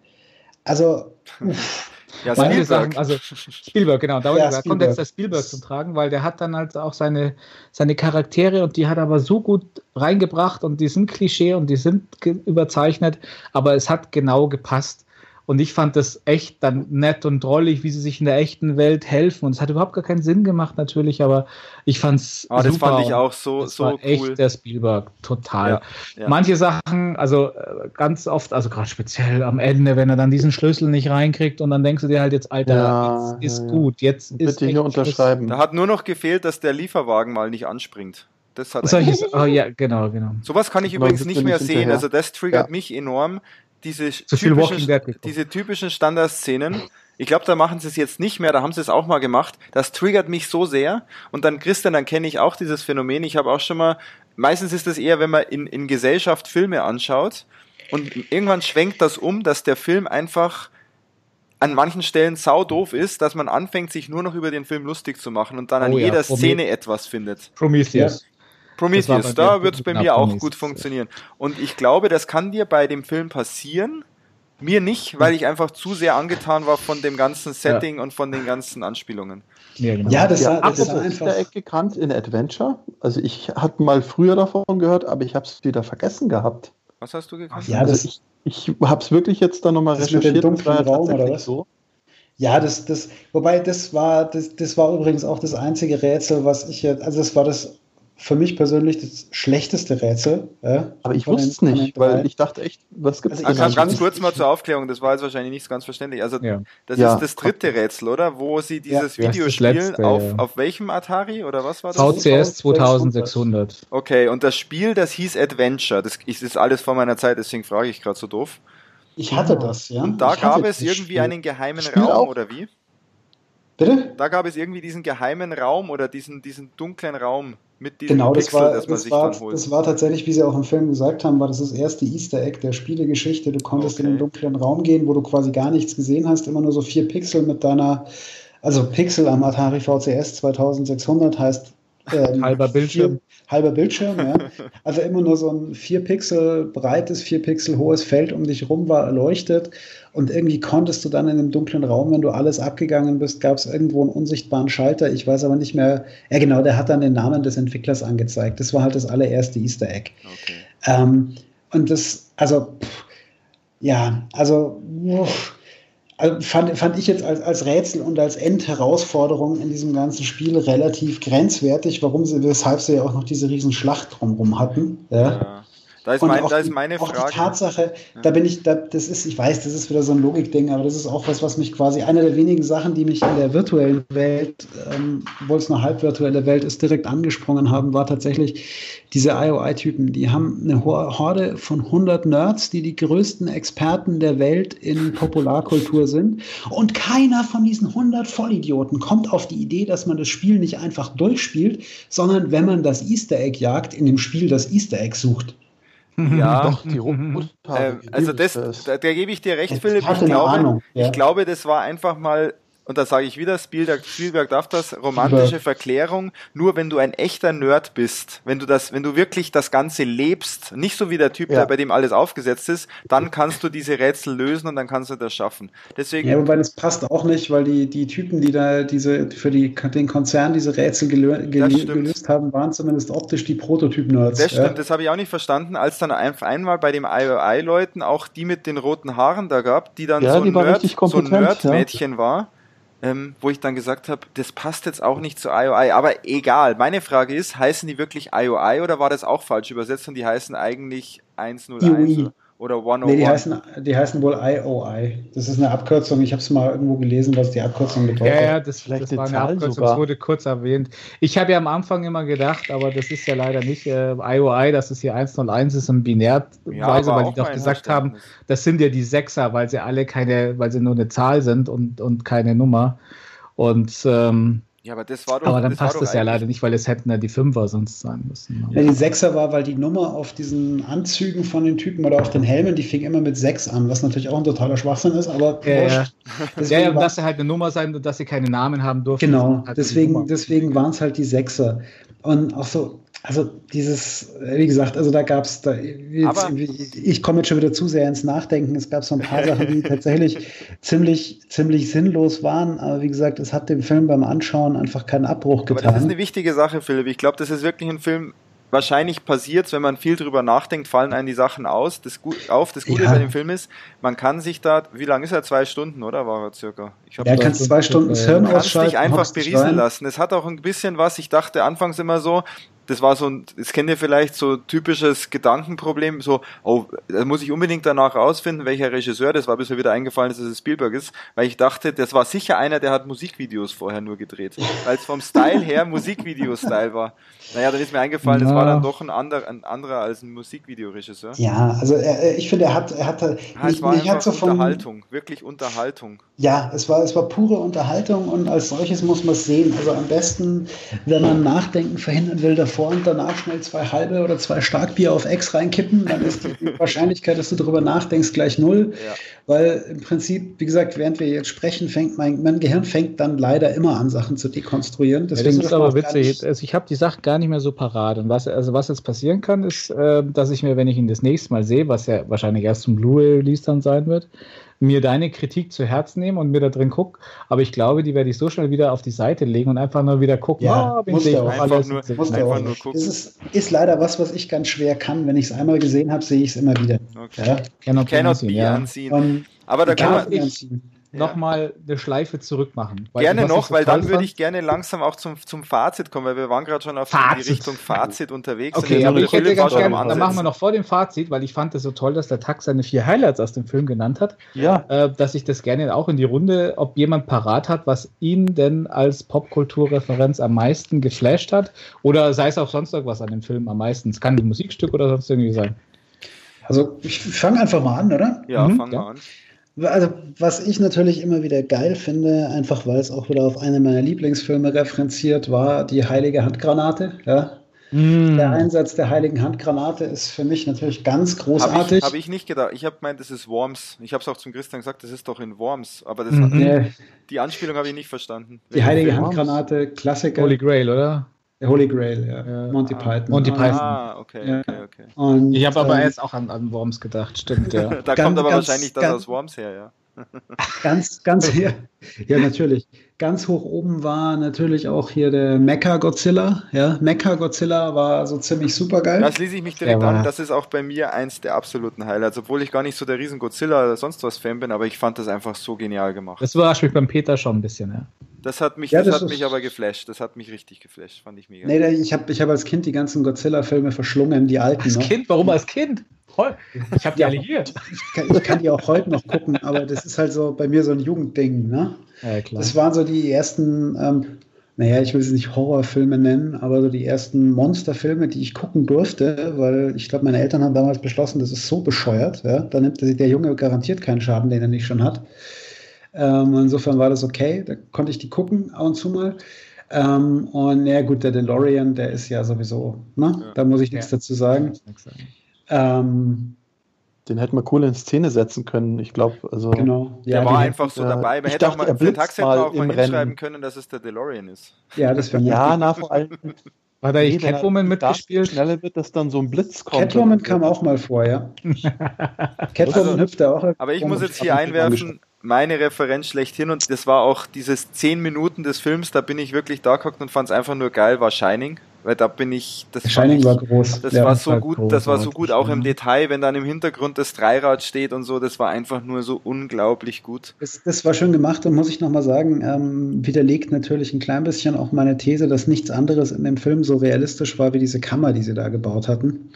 Also, uff, ja, Spielberg. Sagen, also Spielberg, genau. Da, ja, kommt jetzt der Spielberg zum Tragen, weil der hat dann halt auch seine, seine Charaktere und die hat aber so gut reingebracht und die sind Klischee und die sind überzeichnet, aber es hat genau gepasst. Und ich fand das echt dann nett und drollig, wie sie sich in der echten Welt helfen. Und es hat überhaupt gar keinen Sinn gemacht, natürlich, aber ich fand's. Ah, das fand ich auch so, das so war cool. Echt der Spielberg, total. Ja, ja. Manche Sachen, also äh, ganz oft, also gerade speziell am Ende, wenn er dann diesen Schlüssel nicht reinkriegt und dann denkst du dir halt jetzt, Alter, ja, jetzt ist gut, jetzt Bitte ist. Bitte hier unterschreiben. Da hat nur noch gefehlt, dass der Lieferwagen mal nicht anspringt. Das hat Solches, oh ja, genau, genau. Sowas kann ich übrigens nicht mehr sehen. Also das triggert mich enorm, diese, so typischen, diese typischen Standardszenen. Ich glaube, da machen sie es jetzt nicht mehr, da haben sie es auch mal gemacht. Das triggert mich so sehr. Und dann, Christian, dann kenne ich auch dieses Phänomen. Ich habe auch schon mal, meistens ist das eher, wenn man in, in Gesellschaft Filme anschaut und irgendwann schwenkt das um, dass der Film einfach an manchen Stellen sau doof ist, dass man anfängt, sich nur noch über den Film lustig zu machen und dann an oh ja, jeder Szene etwas findet. Prometheus. Prometheus, da wird es bei mir auch gut funktionieren. Und ich glaube, das kann dir bei dem Film passieren. Mir nicht, weil ich einfach zu sehr angetan war von dem ganzen Setting ja. und von den ganzen Anspielungen. Ja, genau. ja das, ja, war, das war einfach Egg gekannt in Adventure. Also ich hatte mal früher davon gehört, aber ich habe es wieder vergessen gehabt. Was hast du gekannt? Ja, also ich, ich habe es wirklich jetzt dann nochmal recherchiert. Mit dem dunklen Raum oder was? So. Ja, das, das, wobei das war, das, das war übrigens auch das einzige Rätsel, was ich jetzt, also das war das für mich persönlich das schlechteste Rätsel. Ja, aber ich wusste es nicht, weil ich dachte echt, was gibt es also ganz, ganz kurz mal zur Aufklärung, das war jetzt wahrscheinlich nicht ganz verständlich. Also ja. das ja. ist das dritte Rätsel, oder? Wo sie dieses ja. Video spielen, letzte, auf, auf welchem Atari oder was war das? VCS 2600. Okay, und das Spiel, das hieß Adventure. Das ist alles vor meiner Zeit, deswegen frage ich gerade so doof. Ich hatte das, ja. Und da ich gab es irgendwie Spiel. einen geheimen Spiel Raum, auch. oder wie? Bitte? Da gab es irgendwie diesen geheimen Raum oder diesen, diesen dunklen Raum mit diesem genau, das Pixel, war, das, das war, Das war tatsächlich, wie sie auch im Film gesagt haben, war das das erste Easter Egg der Spielegeschichte. Du konntest okay. in den dunklen Raum gehen, wo du quasi gar nichts gesehen hast, immer nur so vier Pixel mit deiner, also Pixel am Atari VCS 2600 heißt ähm, halber Bildschirm. Vier, halber Bildschirm, ja. Also immer nur so ein vier Pixel breites, vier Pixel hohes Feld um dich rum war erleuchtet. Und irgendwie konntest du dann in einem dunklen Raum, wenn du alles abgegangen bist, gab es irgendwo einen unsichtbaren Schalter. Ich weiß aber nicht mehr. Ja, genau, der hat dann den Namen des Entwicklers angezeigt. Das war halt das allererste Easter Egg. Okay. Ähm, und das, also, pff, ja, also, uff, also fand, fand ich jetzt als, als Rätsel und als Endherausforderung in diesem ganzen Spiel relativ grenzwertig, warum sie, weshalb sie ja auch noch diese riesen Schlacht drumherum hatten. Ja. ja. Da ist, mein, da ist meine auch Frage. Die Tatsache, ja. da bin ich, da, das ist, ich weiß, das ist wieder so ein Logikding, aber das ist auch was, was mich quasi, eine der wenigen Sachen, die mich in der virtuellen Welt, ähm, obwohl es eine halbvirtuelle Welt ist, direkt angesprungen haben, war tatsächlich diese IOI-Typen. Die haben eine Horde von 100 Nerds, die die größten Experten der Welt in Popularkultur sind. Und keiner von diesen 100 Vollidioten kommt auf die Idee, dass man das Spiel nicht einfach durchspielt, sondern wenn man das Easter Egg jagt, in dem Spiel das Easter Egg sucht. Ja, Doch, die äh, also das, da, da, gebe ich dir recht, Philipp. Ich glaube, Ahnung, ja. ich glaube, das war einfach mal und da sage ich wieder, Spielberg, Spielberg darf das, romantische Verklärung, nur wenn du ein echter Nerd bist, wenn du das, wenn du wirklich das Ganze lebst, nicht so wie der Typ, ja. der bei dem alles aufgesetzt ist, dann kannst du diese Rätsel lösen und dann kannst du das schaffen. Deswegen. Ja, wobei das passt auch nicht, weil die, die Typen, die da diese, für die, den Konzern diese Rätsel gelö gelöst haben, waren zumindest optisch die Prototyp-Nerds. Das stimmt, ja. das habe ich auch nicht verstanden, als dann einfach einmal bei dem IOI-Leuten auch die mit den roten Haaren da gab, die dann ja, so, ein Nerd, so ein Nerd-Mädchen war ähm, wo ich dann gesagt habe, das passt jetzt auch nicht zu IOI. Aber egal, meine Frage ist, heißen die wirklich IOI oder war das auch falsch übersetzt und die heißen eigentlich 101? Oder 101? Nee, die heißen, die heißen wohl IOI. Das ist eine Abkürzung. Ich habe es mal irgendwo gelesen, was die Abkürzung bedeutet. Ja, ja, das, Vielleicht das war eine Abkürzung. Sogar. Das wurde kurz erwähnt. Ich habe ja am Anfang immer gedacht, aber das ist ja leider nicht äh, IOI, dass es hier 101 ist und binärweise, ja, weil die doch gesagt haben, das sind ja die Sechser, weil sie alle keine, weil sie nur eine Zahl sind und, und keine Nummer. Und ähm, ja, aber das war doch. Aber dann passt es ja leider nicht, weil es hätten ja die Fünfer sonst sein müssen. Ja, die Sechser war, weil die Nummer auf diesen Anzügen von den Typen oder auf den Helmen, die fing immer mit sechs an, was natürlich auch ein totaler Schwachsinn ist, aber. Ja, ja. ja, dass sie halt eine Nummer sein und dass sie keine Namen haben durften. Genau, deswegen, deswegen waren es halt die Sechser. Und auch so, also dieses, wie gesagt, also da gab es, da, jetzt, ich komme jetzt schon wieder zu sehr ins Nachdenken. Es gab so ein paar Sachen, die tatsächlich ziemlich, ziemlich sinnlos waren. Aber wie gesagt, es hat dem Film beim Anschauen einfach keinen Abbruch getan. Aber das ist eine wichtige Sache, Philipp. Ich glaube, das ist wirklich ein Film, wahrscheinlich passiert wenn man viel drüber nachdenkt, fallen einem die Sachen aus, das gut, auf. Das Gute ja. bei dem Film ist, man kann sich da, wie lange ist er? Zwei Stunden, oder war er circa? Ich ja, kannst zwei Stunden das Hirn ausschalten. Kannst dich einfach berieseln lassen. Es hat auch ein bisschen was, ich dachte anfangs immer so, das war so ein, das kennt ihr vielleicht so typisches Gedankenproblem, so, oh, da muss ich unbedingt danach rausfinden, welcher Regisseur, das war bisher wieder eingefallen, dass es Spielberg ist, weil ich dachte, das war sicher einer, der hat Musikvideos vorher nur gedreht, weil es vom Style her Musikvideo-Style war. Naja, dann ist mir eingefallen, ja. das war dann doch ein anderer, ein anderer als ein Musikvideoregisseur. Ja, also er, ich finde, er hat, er hat, ja, es war hat so von, Unterhaltung, wirklich Unterhaltung. Ja, es war, es war pure Unterhaltung und als solches muss man es sehen. Also am besten, wenn man Nachdenken verhindern will, davor und danach schnell zwei halbe oder zwei Starkbier auf Ex reinkippen, dann ist die Wahrscheinlichkeit, dass du darüber nachdenkst, gleich null. Ja. Weil im Prinzip, wie gesagt, während wir jetzt sprechen, fängt mein, mein Gehirn fängt dann leider immer an, Sachen zu dekonstruieren. Deswegen ja, das ist aber witzig. Also ich habe die Sachen gar nicht mehr so parat. Und was, also was jetzt passieren kann, ist, äh, dass ich mir, wenn ich ihn das nächste Mal sehe, was ja wahrscheinlich erst zum Blu-ray-Release dann sein wird, mir deine Kritik zu Herzen nehmen und mir da drin gucke. Aber ich glaube, die werde ich so schnell wieder auf die Seite legen und einfach nur wieder gucken. Ja, oh, muss auch alles. Nur, muss einfach nur gucken. Das ist, ist, leider was, was ich ganz schwer kann. Wenn ich es einmal gesehen habe, sehe ich es immer wieder. Okay. Ja? Cannot, Cannot be ja. unseen. Aber da kann man, nochmal eine Schleife zurück machen. Gerne noch, weil dann würde ich gerne langsam auch zum, zum Fazit kommen, weil wir waren gerade schon auf Fazit. die Richtung Fazit unterwegs. Okay, aber ich hätte ganz gerne, dann machen wir noch vor dem Fazit, weil ich fand es so toll, dass der Tag seine vier Highlights aus dem Film genannt hat. Ja. Äh, dass ich das gerne auch in die Runde, ob jemand parat hat, was ihn denn als Popkulturreferenz am meisten geflasht hat oder sei es auch sonst irgendwas an dem Film am meisten. Es kann ein Musikstück oder sonst irgendwie sein. Also ich fange einfach mal an, oder? Ja, mhm, fang ja. mal an. Also, was ich natürlich immer wieder geil finde, einfach weil es auch wieder auf einen meiner Lieblingsfilme referenziert, war die Heilige Handgranate. Ja? Mm. Der Einsatz der Heiligen Handgranate ist für mich natürlich ganz großartig. Habe ich, hab ich, nicht gedacht. Ich habe gemeint, das ist Worms. Ich habe es auch zum Christian gesagt, das ist doch in Worms. Aber das mhm. hat, die Anspielung habe ich nicht verstanden. Die Heilige Handgranate, Klassiker. Holy Grail, oder? Der Holy Grail, ja. ja. Monty ah, Python. Monty ah, Python. Ah, okay, ja. okay, okay. Und, ich habe aber ähm, jetzt auch an, an Worms gedacht, stimmt, ja. da ganz, kommt aber ganz, wahrscheinlich das ganz, aus Worms her, ja. Ganz, ganz hier, ja, natürlich. Ganz hoch oben war natürlich auch hier der Mecha Godzilla. Ja, Mecha Godzilla war so ziemlich super geil. Das ließ ich mich direkt an. Das ist auch bei mir eins der absoluten Highlights, obwohl ich gar nicht so der riesen Godzilla oder sonst was Fan bin, aber ich fand das einfach so genial gemacht. Das war mich beim Peter schon ein bisschen, ja. Das hat mich, ja, das, das hat mich aber geflasht. Das hat mich richtig geflasht. Fand ich mega. Nee, ich habe ich hab als Kind die ganzen Godzilla-Filme verschlungen, die alten. Als ne? Kind? Warum als Kind? Ich habe die alle hier. Ich kann, ich kann, die auch heute noch gucken, aber das ist halt so bei mir so ein Jugendding. Ne? Ja, klar. Das waren so die ersten, ähm, naja, ich will es nicht Horrorfilme nennen, aber so die ersten Monsterfilme, die ich gucken durfte, weil ich glaube, meine Eltern haben damals beschlossen, das ist so bescheuert. Ja? Da nimmt der Junge garantiert keinen Schaden, den er nicht schon hat. Ähm, insofern war das okay, da konnte ich die gucken, ab und zu mal. Ähm, und ja, gut, der DeLorean, der ist ja sowieso, ne? Ja. da muss ich nichts ja. dazu sagen. Ähm, den hätten wir cool in Szene setzen können, ich glaube. Also, genau. Ja, der war einfach so dabei. Man hätte dachte, auch mal, für Taxi mal auch mal hinschreiben Rennen. können, dass es der DeLorean ist. Ja, das wäre Ja, na, vor allem. War da nicht Catwoman mitgespielt? Schneller wird, dass dann so ein Blitz kommt. Catwoman kam auch mal vor, ja. Catwoman also, hüpft da auch. Aber ich muss jetzt hier einwerfen, meine Referenz schlechthin und das war auch dieses zehn Minuten des Films, da bin ich wirklich da gehockt und fand es einfach nur geil, war Shining weil da bin ich, das Shining ich, war groß. Das ja, war so gut, groß, das war so gut auch im Detail, wenn dann im Hintergrund das Dreirad steht und so, das war einfach nur so unglaublich gut. Das, das war schön gemacht und muss ich nochmal sagen, ähm, widerlegt natürlich ein klein bisschen auch meine These, dass nichts anderes in dem Film so realistisch war wie diese Kammer, die sie da gebaut hatten.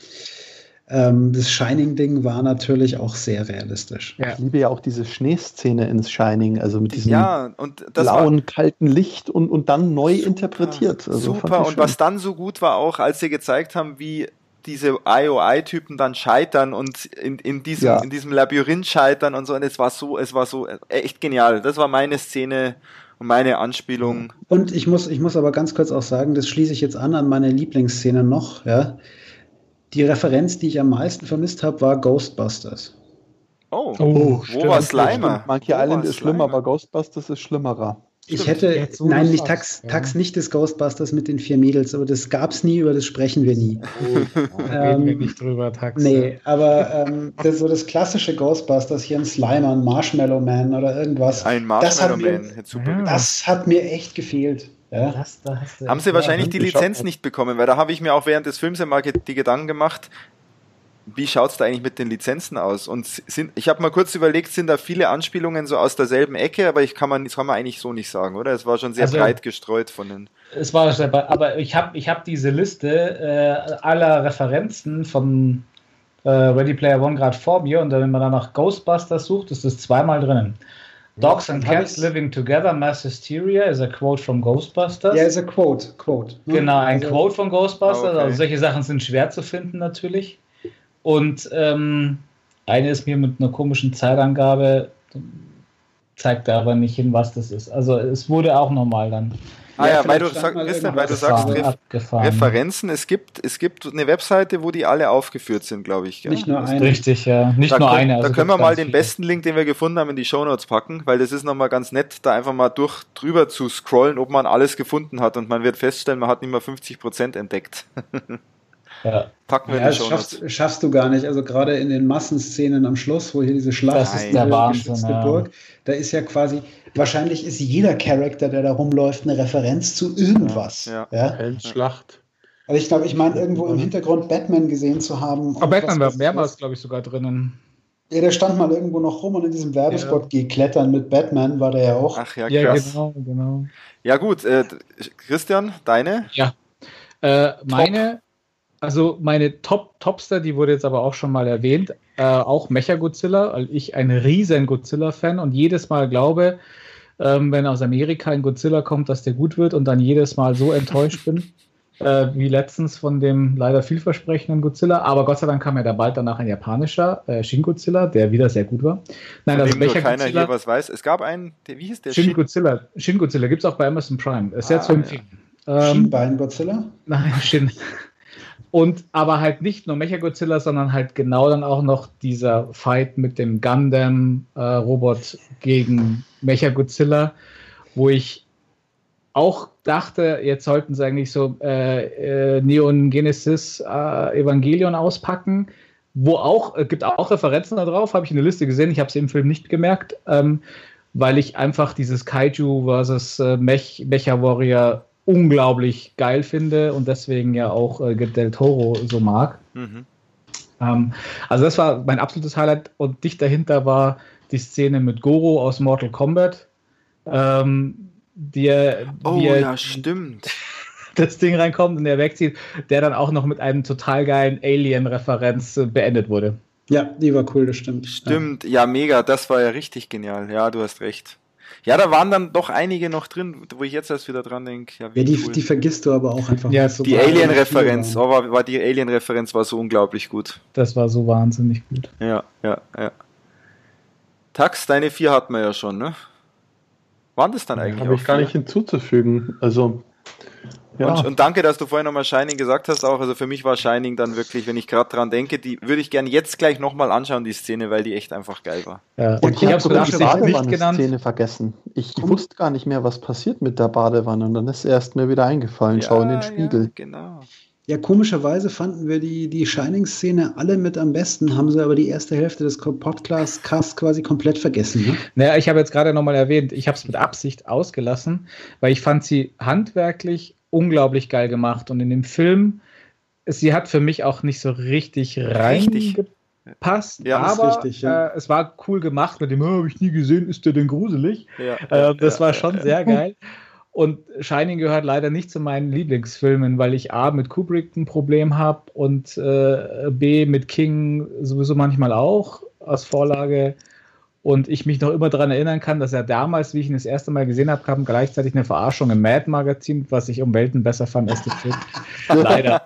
Ähm, das Shining-Ding war natürlich auch sehr realistisch. Ja. Ich liebe ja auch diese Schneeszene ins Shining, also mit diesem ja, blauen, kalten Licht und, und dann neu super, interpretiert. Also super, und was dann so gut war auch, als sie gezeigt haben, wie diese IOI-Typen dann scheitern und in, in, diesem, ja. in diesem Labyrinth scheitern und so. Und es war so, es war so echt genial. Das war meine Szene und meine Anspielung. Und ich muss, ich muss aber ganz kurz auch sagen, das schließe ich jetzt an an meine Lieblingsszene noch, ja. Die Referenz, die ich am meisten vermisst habe, war Ghostbusters. Oh, oh wo war Slimer? Monkey Island ist schlimmer, aber Ghostbusters ist schlimmerer. Ich hätte, so nein, nicht Tax, ja. Tax nicht des Ghostbusters mit den vier Mädels, aber das gab es nie, über das sprechen wir nie. Oh, ähm, reden wir nicht drüber, Tax. Nee, aber ähm, das, so das klassische Ghostbusters, hier ein Slimer, ein Marshmallow Man oder irgendwas. Ein Marshmallow Man, das hat mir, das hat mir echt gefehlt. Ja. Das, das, Haben sie wahrscheinlich die Lizenz nicht bekommen, weil da habe ich mir auch während des Films immer die Gedanken gemacht, wie schaut es da eigentlich mit den Lizenzen aus? Und sind, ich habe mal kurz überlegt, sind da viele Anspielungen so aus derselben Ecke, aber ich kann man, das kann man eigentlich so nicht sagen, oder? Es war schon sehr also, breit gestreut von den. Es war sehr breit, aber ich habe ich hab diese Liste äh, aller Referenzen von äh, Ready Player One gerade vor mir und wenn man dann nach Ghostbusters sucht, ist das zweimal drinnen. Dogs and Cats Living Together, Mass Hysteria is a quote from Ghostbusters. Ja, ist a quote, quote. Ne? Genau, ein also, Quote von Ghostbusters. Okay. Also solche Sachen sind schwer zu finden natürlich. Und ähm, eine ist mir mit einer komischen Zeitangabe, zeigt aber nicht hin, was das ist. Also es wurde auch normal dann. Ah ja, ja weil, du sag, Christian, weil du sagst, Ref Referenzen, es gibt, es gibt eine Webseite, wo die alle aufgeführt sind, glaube ich. Gell? Nicht nur eine. Richtig, ja. Nicht da nur können, eine. Also da können wir mal den viele. besten Link, den wir gefunden haben, in die Shownotes packen, weil das ist nochmal ganz nett, da einfach mal durch drüber zu scrollen, ob man alles gefunden hat und man wird feststellen, man hat nicht mal 50 Prozent entdeckt. Ja. Packen wir ja, das schaffst, schaffst, du gar nicht. Also gerade in den Massenszenen am Schluss, wo hier diese Schlacht das ist, der Wahnsinn, ja. Burg, da ist ja quasi, wahrscheinlich ist jeder Charakter, der da rumläuft, eine Referenz zu irgendwas. Ja. ja. Schlacht. Also ich glaube, ich meine, irgendwo im Hintergrund Batman gesehen zu haben. Aber Batman war mehrmals, glaube ich, sogar drinnen. Ja, der stand mal irgendwo noch rum und in diesem Werbespot ja. Geh klettern mit Batman war der ja auch. Ach ja, krass. Ja, genau, genau. Ja, gut. Äh, Christian, deine? Ja. Äh, meine also meine Top Topster, die wurde jetzt aber auch schon mal erwähnt, äh, auch Mecha Godzilla, weil ich ein riesen Godzilla-Fan und jedes Mal glaube, ähm, wenn aus Amerika ein Godzilla kommt, dass der gut wird und dann jedes Mal so enttäuscht bin, äh, wie letztens von dem leider vielversprechenden Godzilla. Aber Gott sei Dank kam ja da bald danach ein japanischer äh, Shin Godzilla, der wieder sehr gut war. Nein, also Mecha keiner Godzilla, hier was weiß. Es gab einen, der, wie hieß der? Shin Godzilla. Shin Godzilla gibt es auch bei Amazon Prime. Ist ah, sehr zu empfehlen. Ja. Ähm, Shinbein Godzilla? Nein, Shin. Und aber halt nicht nur Mechagodzilla, sondern halt genau dann auch noch dieser Fight mit dem Gundam-Robot äh, gegen Mechagodzilla, wo ich auch dachte, jetzt sollten sie eigentlich so äh, äh, Neon Genesis äh, Evangelion auspacken, wo auch, äh, gibt auch Referenzen darauf, habe ich in der Liste gesehen, ich habe sie im Film nicht gemerkt, ähm, weil ich einfach dieses Kaiju versus äh, Mech, Mecha Warrior unglaublich geil finde und deswegen ja auch äh, Del Toro so mag. Mhm. Ähm, also das war mein absolutes Highlight und dicht dahinter war die Szene mit Goro aus Mortal Kombat. Ähm, die, oh ja, stimmt. Das Ding reinkommt und er wegzieht, der dann auch noch mit einem total geilen Alien-Referenz äh, beendet wurde. Ja, die war cool, das stimmt. Stimmt, ja. ja, mega, das war ja richtig genial. Ja, du hast recht. Ja, da waren dann doch einige noch drin, wo ich jetzt erst wieder dran denke. Ja, ja die, cool. die, vergisst du aber auch einfach. Ja, so die Alien-Referenz, oh, war, war die Alien-Referenz war so unglaublich gut. Das war so wahnsinnig gut. Ja, ja, ja. Tax, deine vier hatten wir ja schon, ne? Waren das dann eigentlich? Habe ich gar nicht hinzuzufügen. Also ja. Und, und, danke, dass du vorhin nochmal Shining gesagt hast auch. Also für mich war Shining dann wirklich, wenn ich gerade dran denke, die würde ich gerne jetzt gleich nochmal anschauen, die Szene, weil die echt einfach geil war. Ja. Und ich, ich habe sogar die Badewanne-Szene vergessen. Ich und? wusste gar nicht mehr, was passiert mit der Badewanne und dann ist erst mir wieder eingefallen, ja, schau in den Spiegel. Ja, genau. Ja, komischerweise fanden wir die, die Shining-Szene alle mit am besten, haben sie aber die erste Hälfte des Podcasts quasi komplett vergessen. Ne? Naja, ich habe jetzt gerade nochmal erwähnt, ich habe es mit Absicht ausgelassen, weil ich fand sie handwerklich unglaublich geil gemacht. Und in dem Film, sie hat für mich auch nicht so richtig reingepasst, ja, aber richtig, ja. äh, es war cool gemacht mit dem, oh, habe ich nie gesehen, ist der denn gruselig? Ja, äh, das war schon sehr geil. Und Shining gehört leider nicht zu meinen Lieblingsfilmen, weil ich A mit Kubrick ein Problem habe und äh, B mit King sowieso manchmal auch als Vorlage. Und ich mich noch immer daran erinnern kann, dass er damals, wie ich ihn das erste Mal gesehen habe, kam gleichzeitig eine Verarschung im Mad-Magazin, was ich um Welten besser fand als der Film. Leider.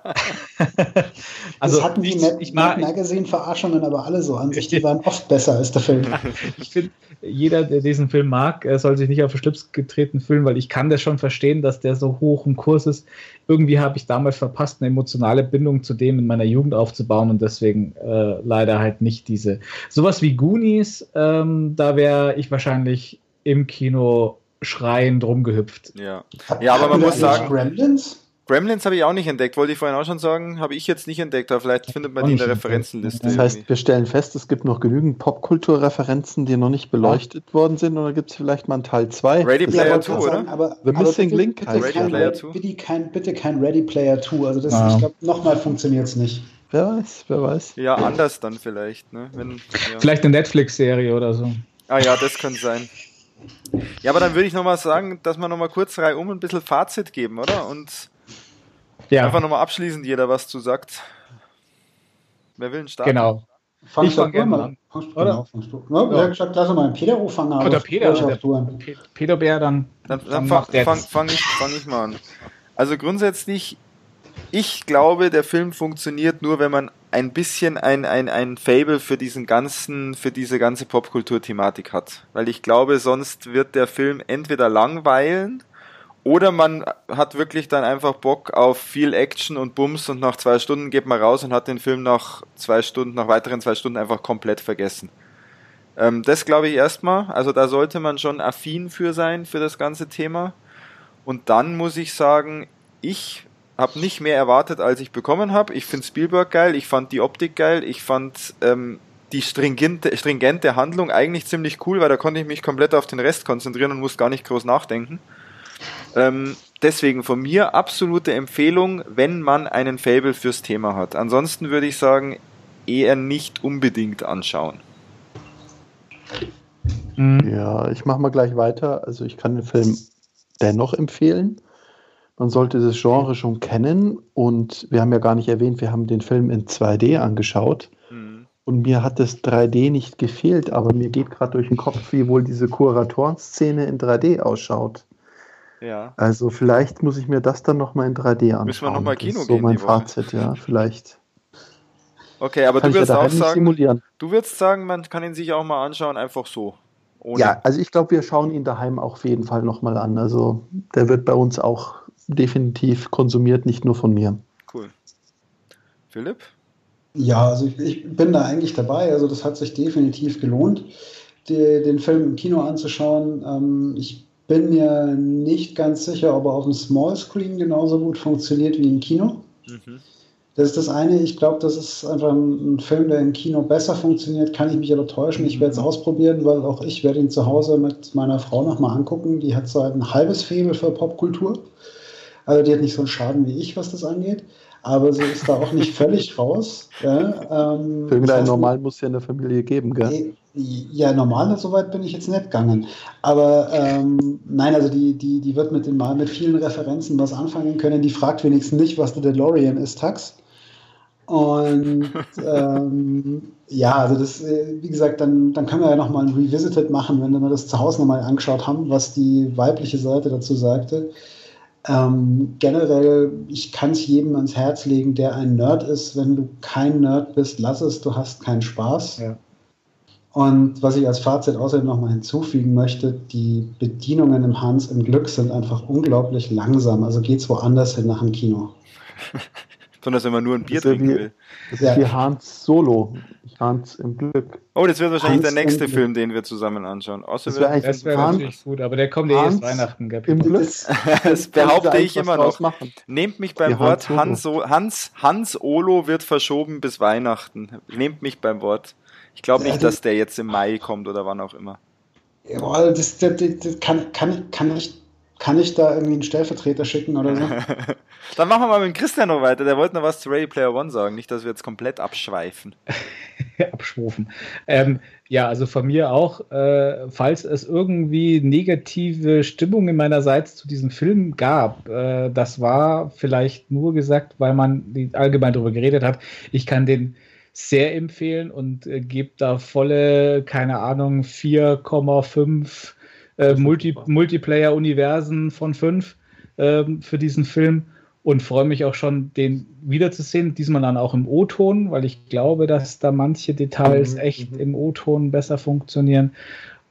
Also, das hatten die Mad, Mad Magazine-Verarschungen aber alle so an sich. Die waren oft besser als der Film. ich finde, jeder, der diesen Film mag, soll sich nicht auf den Schlips getreten fühlen, weil ich kann das schon verstehen, dass der so hoch im Kurs ist. Irgendwie habe ich damals verpasst, eine emotionale Bindung zu dem in meiner Jugend aufzubauen und deswegen äh, leider halt nicht diese. Sowas wie Goonies, ähm, da wäre ich wahrscheinlich im Kino schreiend rumgehüpft. Ja, ja aber man muss sagen. Gremlins? Gremlins habe ich auch nicht entdeckt, wollte ich vorhin auch schon sagen, habe ich jetzt nicht entdeckt, aber vielleicht findet man die in der Referenzenliste. Das heißt, wir stellen fest, es gibt noch genügend Popkulturreferenzen, die noch nicht beleuchtet ja. worden sind, oder gibt es vielleicht mal einen Teil 2? Ready Player 2, oder? Aber, The Missing bitte, Link bitte heißt Ready Player 2. Bitte kein, bitte kein Ready Player 2, also das, ja. ich glaube, nochmal funktioniert es nicht. Wer weiß, wer weiß. Ja, anders dann vielleicht. Ne? Wenn, ja. Vielleicht eine Netflix-Serie oder so. Ah ja, das könnte sein. Ja, aber dann würde ich nochmal sagen, dass wir nochmal kurz reihum ein bisschen Fazit geben, oder? Und ja. Einfach nochmal abschließend jeder was zu sagt. Wer will einen starten? Genau. Fang ich fange gerne an. Oder? Ja, ja. gesagt, lass mal einen Peter fangen. Oder Peter, der, Peter Bär, dann. Dann, dann, dann fang, fang, fang, ich, fang ich mal an. Also grundsätzlich, ich glaube, der Film funktioniert nur, wenn man ein bisschen ein, ein, ein Fable für diesen ganzen, für diese ganze Popkultur-Thematik hat. Weil ich glaube, sonst wird der Film entweder langweilen oder man hat wirklich dann einfach Bock auf viel Action und Bums und nach zwei Stunden geht man raus und hat den Film nach zwei Stunden, nach weiteren zwei Stunden einfach komplett vergessen. Ähm, das glaube ich erstmal. Also da sollte man schon affin für sein, für das ganze Thema. Und dann muss ich sagen, ich habe nicht mehr erwartet, als ich bekommen habe. Ich finde Spielberg geil, ich fand die Optik geil, ich fand ähm, die stringente, stringente Handlung eigentlich ziemlich cool, weil da konnte ich mich komplett auf den Rest konzentrieren und muss gar nicht groß nachdenken. Ähm, deswegen von mir absolute Empfehlung, wenn man einen Fable fürs Thema hat. Ansonsten würde ich sagen, eher nicht unbedingt anschauen. Mhm. Ja, ich mache mal gleich weiter. Also ich kann den Film dennoch empfehlen. Man sollte das Genre schon kennen und wir haben ja gar nicht erwähnt, wir haben den Film in 2D angeschaut. Mhm. Und mir hat das 3D nicht gefehlt, aber mir geht gerade durch den Kopf, wie wohl diese Kuratoren-Szene in 3D ausschaut. Ja. Also vielleicht muss ich mir das dann nochmal in 3D anschauen. Müssen wir nochmal Kino das ist so mein Fazit, ja, vielleicht. Okay, aber kann du würdest auch sagen, simulieren. du würdest sagen, man kann ihn sich auch mal anschauen, einfach so. Ja, also ich glaube, wir schauen ihn daheim auch auf jeden Fall nochmal an. Also der wird bei uns auch definitiv konsumiert, nicht nur von mir. Cool. Philipp? Ja, also ich, ich bin da eigentlich dabei. Also das hat sich definitiv gelohnt, die, den Film im Kino anzuschauen. Ähm, ich bin mir nicht ganz sicher, ob er auf dem Smallscreen genauso gut funktioniert wie im Kino. Mhm. Das ist das eine. Ich glaube, das ist einfach ein, Film, der im Kino besser funktioniert. Kann ich mich aber täuschen. Ich werde es mhm. ausprobieren, weil auch ich werde ihn zu Hause mit meiner Frau nochmal angucken. Die hat so ein halbes Faible für Popkultur. Also die hat nicht so einen Schaden wie ich, was das angeht aber sie ist da auch nicht völlig raus. Ja, ähm, Irgendein das heißt, Normal muss ja in der Familie geben, gell? Ja, normal, soweit bin ich jetzt nicht gegangen. Aber ähm, nein, also die, die, die wird mit, den, mit vielen Referenzen was anfangen können. Die fragt wenigstens nicht, was der DeLorean ist, Tax. Und ähm, ja, also das, äh, wie gesagt, dann, dann können wir ja nochmal ein Revisited machen, wenn wir das zu Hause nochmal angeschaut haben, was die weibliche Seite dazu sagte. Ähm, generell, ich kann es jedem ans Herz legen, der ein Nerd ist. Wenn du kein Nerd bist, lass es, du hast keinen Spaß. Ja. Und was ich als Fazit außerdem nochmal hinzufügen möchte, die Bedienungen im Hans im Glück sind einfach unglaublich langsam. Also geht es woanders hin nach dem Kino. Besonders wenn man nur ein Bier trinken will. Das ist wie Hans Solo. Hans im Glück. Oh, das wird wahrscheinlich Hans der nächste Film, den wir zusammen anschauen. Außer das wäre wär natürlich gut, aber der kommt ja erst Weihnachten. Im Glück. das behaupte ich immer noch. Nehmt mich beim Wort. Hans, Hans, Hans Olo wird verschoben bis Weihnachten. Nehmt mich beim Wort. Ich glaube nicht, dass der jetzt im Mai kommt oder wann auch immer. Ja, das, das, das kann, kann, kann ich kann ich da irgendwie einen Stellvertreter schicken oder so? Dann machen wir mal mit Christian noch weiter. Der wollte noch was zu Ready Player One sagen. Nicht, dass wir jetzt komplett abschweifen. abschrufen. Ähm, ja, also von mir auch, äh, falls es irgendwie negative Stimmungen meinerseits zu diesem Film gab, äh, das war vielleicht nur gesagt, weil man allgemein darüber geredet hat. Ich kann den sehr empfehlen und äh, gebe da volle, keine Ahnung, 4,5 äh, Multi Multiplayer-Universen von 5 äh, für diesen Film und freue mich auch schon, den wiederzusehen. Diesmal dann auch im O-Ton, weil ich glaube, dass da manche Details mhm, echt mhm. im O-Ton besser funktionieren.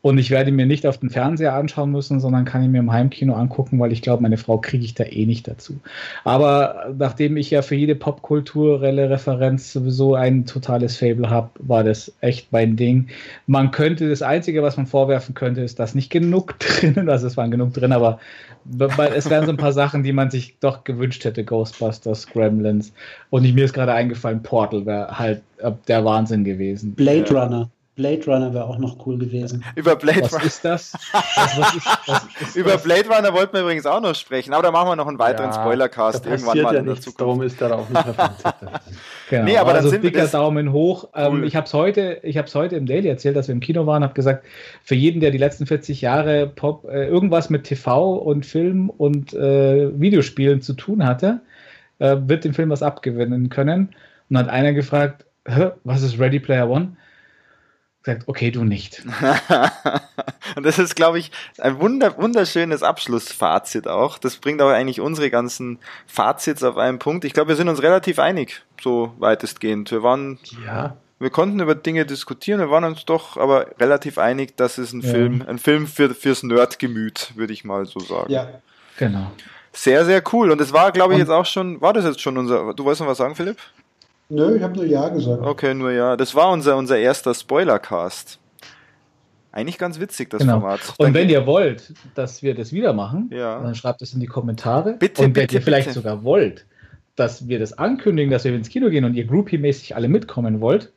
Und ich werde mir nicht auf den Fernseher anschauen müssen, sondern kann ihn mir im Heimkino angucken, weil ich glaube, meine Frau kriege ich da eh nicht dazu. Aber nachdem ich ja für jede popkulturelle Referenz sowieso ein totales Fable habe, war das echt mein Ding. Man könnte, das Einzige, was man vorwerfen könnte, ist, dass nicht genug drin, also es waren genug drin, aber es wären so ein paar Sachen, die man sich doch gewünscht hätte, Ghostbusters, Gremlins. Und ich, mir ist gerade eingefallen, Portal wäre halt der Wahnsinn gewesen. Blade Runner. Blade Runner wäre auch noch cool gewesen. Über Blade Was ist das? Was, was ist, was ist Über das? Blade Runner wollten wir übrigens auch noch sprechen, aber da machen wir noch einen weiteren ja, Spoilercast irgendwann mal ja in der Zukunft. Darum ist da auch nicht mehr genau. Nee, aber also dicker Daumen hoch. Ähm, cool. ich habe es heute, heute im Daily erzählt, dass wir im Kino waren, habe gesagt, für jeden, der die letzten 40 Jahre Pop äh, irgendwas mit TV und Film und äh, Videospielen zu tun hatte, äh, wird dem Film was abgewinnen können. Und hat einer gefragt, was ist Ready Player One? Gesagt, okay, du nicht. und das ist, glaube ich, ein wunder, wunderschönes Abschlussfazit auch. Das bringt auch eigentlich unsere ganzen Fazits auf einen Punkt. Ich glaube, wir sind uns relativ einig, so weitestgehend. Wir waren, ja. wir konnten über Dinge diskutieren, wir waren uns doch aber relativ einig, dass es ein ja. Film, ein Film für, fürs Nerdgemüt, würde ich mal so sagen. Ja, genau. Sehr, sehr cool. Und es war, glaube ich, und jetzt auch schon, war das jetzt schon unser, du wolltest noch was sagen, Philipp? Nö, ich habe nur Ja gesagt. Okay, nur Ja. Das war unser, unser erster Spoilercast. Eigentlich ganz witzig, das genau. Format. Und Danke. wenn ihr wollt, dass wir das wieder machen, ja. dann schreibt es in die Kommentare. Bitte, und wenn bitte, ihr vielleicht bitte. sogar wollt, dass wir das ankündigen, dass wir ins Kino gehen und ihr Groupie-mäßig alle mitkommen wollt,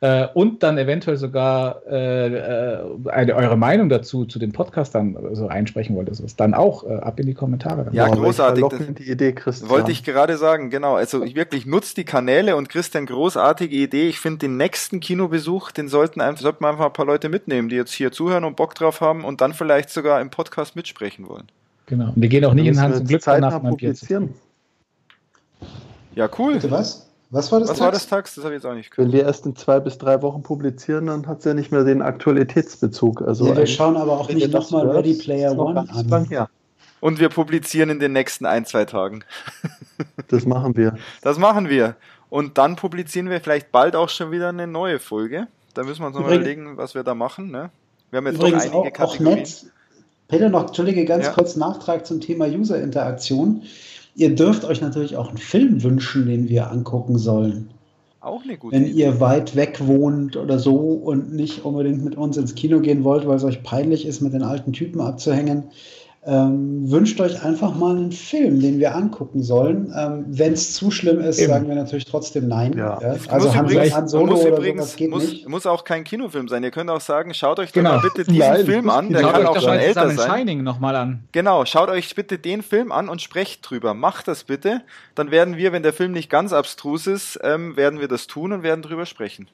äh, und dann eventuell sogar äh, äh, eine, eure Meinung dazu zu den Podcastern so einsprechen wollt, also dann auch äh, ab in die Kommentare. Ja, großartig. die Idee, Christian. Wollte ich gerade sagen, genau. Also ich wirklich nutzt die Kanäle und Christian, großartige Idee. Ich finde den nächsten Kinobesuch, den sollten, sollten wir einfach ein paar Leute mitnehmen, die jetzt hier zuhören und Bock drauf haben und dann vielleicht sogar im Podcast mitsprechen wollen. Genau. Und wir gehen auch nicht in Hand zum Glück danach publizieren. Ja, cool. Bitte was? Was war das Was Tax? war das Tax? Das habe ich jetzt auch nicht gehört. Wenn wir erst in zwei bis drei Wochen publizieren, dann hat es ja nicht mehr den Aktualitätsbezug. Also ja, wir schauen aber auch nicht nochmal Ready Player One an. Her. Und wir publizieren in den nächsten ein, zwei Tagen. das machen wir. Das machen wir. Und dann publizieren wir vielleicht bald auch schon wieder eine neue Folge. Da müssen wir uns noch überlegen, was wir da machen. Ne? Wir haben jetzt noch einige auch, Kategorien. Auch nett. Peter, noch, entschuldige, ganz ja. kurz Nachtrag zum Thema User-Interaktion. Ihr dürft euch natürlich auch einen Film wünschen, den wir angucken sollen. Auch eine gute Wenn Idee. ihr weit weg wohnt oder so und nicht unbedingt mit uns ins Kino gehen wollt, weil es euch peinlich ist, mit den alten Typen abzuhängen, ähm, wünscht euch einfach mal einen Film, den wir angucken sollen. Ähm, Wenn es zu schlimm ist, Eben. sagen wir natürlich trotzdem nein. Ja. Ja? Also Han, übrigens, Han Solo muss oder übrigens, sowas geht muss, nicht. Muss auch kein Kinofilm sein. Ihr könnt auch sagen, schaut euch genau. doch mal bitte diesen nein, Film an. Der kann auch schon älter sein. Shining noch mal an. Genau, schaut euch bitte den Film an und sprecht drüber. Macht das bitte. Dann werden wir, wenn der Film nicht ganz abstrus ist, ähm, werden wir das tun und werden drüber sprechen.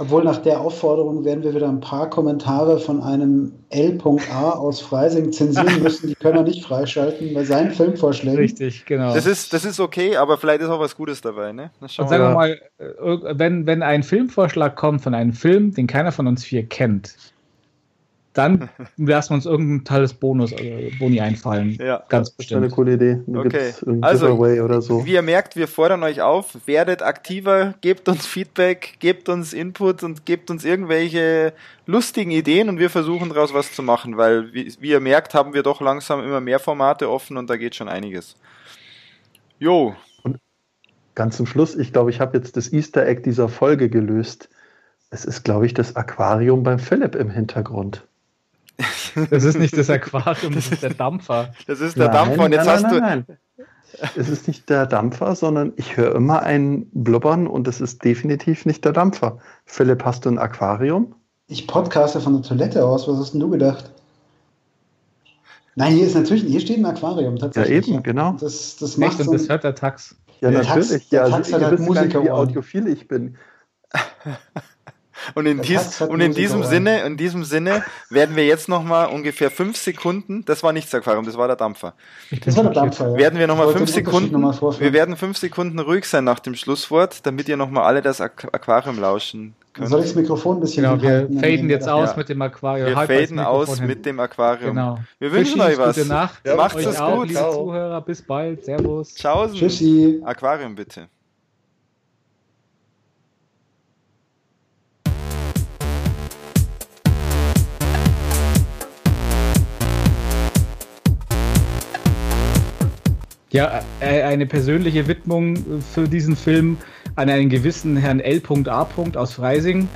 Obwohl nach der Aufforderung werden wir wieder ein paar Kommentare von einem L.A. aus Freising zensieren müssen. Die können wir nicht freischalten bei seinen Filmvorschlägen. Richtig, genau. Das ist, das ist okay, aber vielleicht ist auch was Gutes dabei. Ne? Und sagen wir mal, äh, wenn, wenn ein Filmvorschlag kommt von einem Film, den keiner von uns vier kennt, dann lassen wir uns irgendein tolles Bonus, äh, Boni einfallen. Ja, ganz bestimmt. eine coole Idee. okay. Also, oder so. wie ihr merkt, wir fordern euch auf, werdet aktiver, gebt uns Feedback, gebt uns Input und gebt uns irgendwelche lustigen Ideen und wir versuchen daraus was zu machen, weil, wie, wie ihr merkt, haben wir doch langsam immer mehr Formate offen und da geht schon einiges. Jo. Und ganz zum Schluss, ich glaube, ich habe jetzt das Easter Egg dieser Folge gelöst. Es ist, glaube ich, das Aquarium beim Philipp im Hintergrund. Das ist nicht das Aquarium, das ist der Dampfer. Das ist der nein, Dampfer und jetzt nein, hast nein, du. Nein. Es ist nicht der Dampfer, sondern ich höre immer ein Blubbern und es ist definitiv nicht der Dampfer. Philipp, hast du ein Aquarium? Ich podcaste von der Toilette aus. Was hast denn du gedacht? Nein, hier ist natürlich, hier steht ein Aquarium tatsächlich. Ja, eben, genau. Das, das macht Echt, und das hört der Tax. Ja, der natürlich. Tax, ja, der Tax hat halt Musiker wie audiophil ich bin. Und in, dies, und in diesem Sinne, in diesem Sinne werden wir jetzt nochmal ungefähr fünf Sekunden, das war nicht das Aquarium, das war der Dampfer. Das war der Dampfer, ja. Werden wir nochmal fünf Sekunden, noch wir werden fünf Sekunden ruhig sein nach dem Schlusswort, damit ihr nochmal alle das Aquarium lauschen könnt. Soll ich das Mikrofon ein bisschen Genau, wir faden jetzt aus ja. mit dem Aquarium. Wir faden aus hin. mit dem Aquarium. Genau. Wir wünschen euch was. Gute Nacht. Ja, Macht's es gut. Liebe Zuhörer, bis bald. Servus. Ciao. Tschüssi. Aquarium bitte. Ja, äh, eine persönliche Widmung für diesen Film an einen gewissen Herrn L.A. aus Freising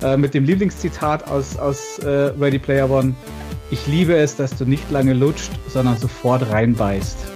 äh, mit dem Lieblingszitat aus, aus äh, Ready Player One. Ich liebe es, dass du nicht lange lutscht, sondern sofort reinbeißt.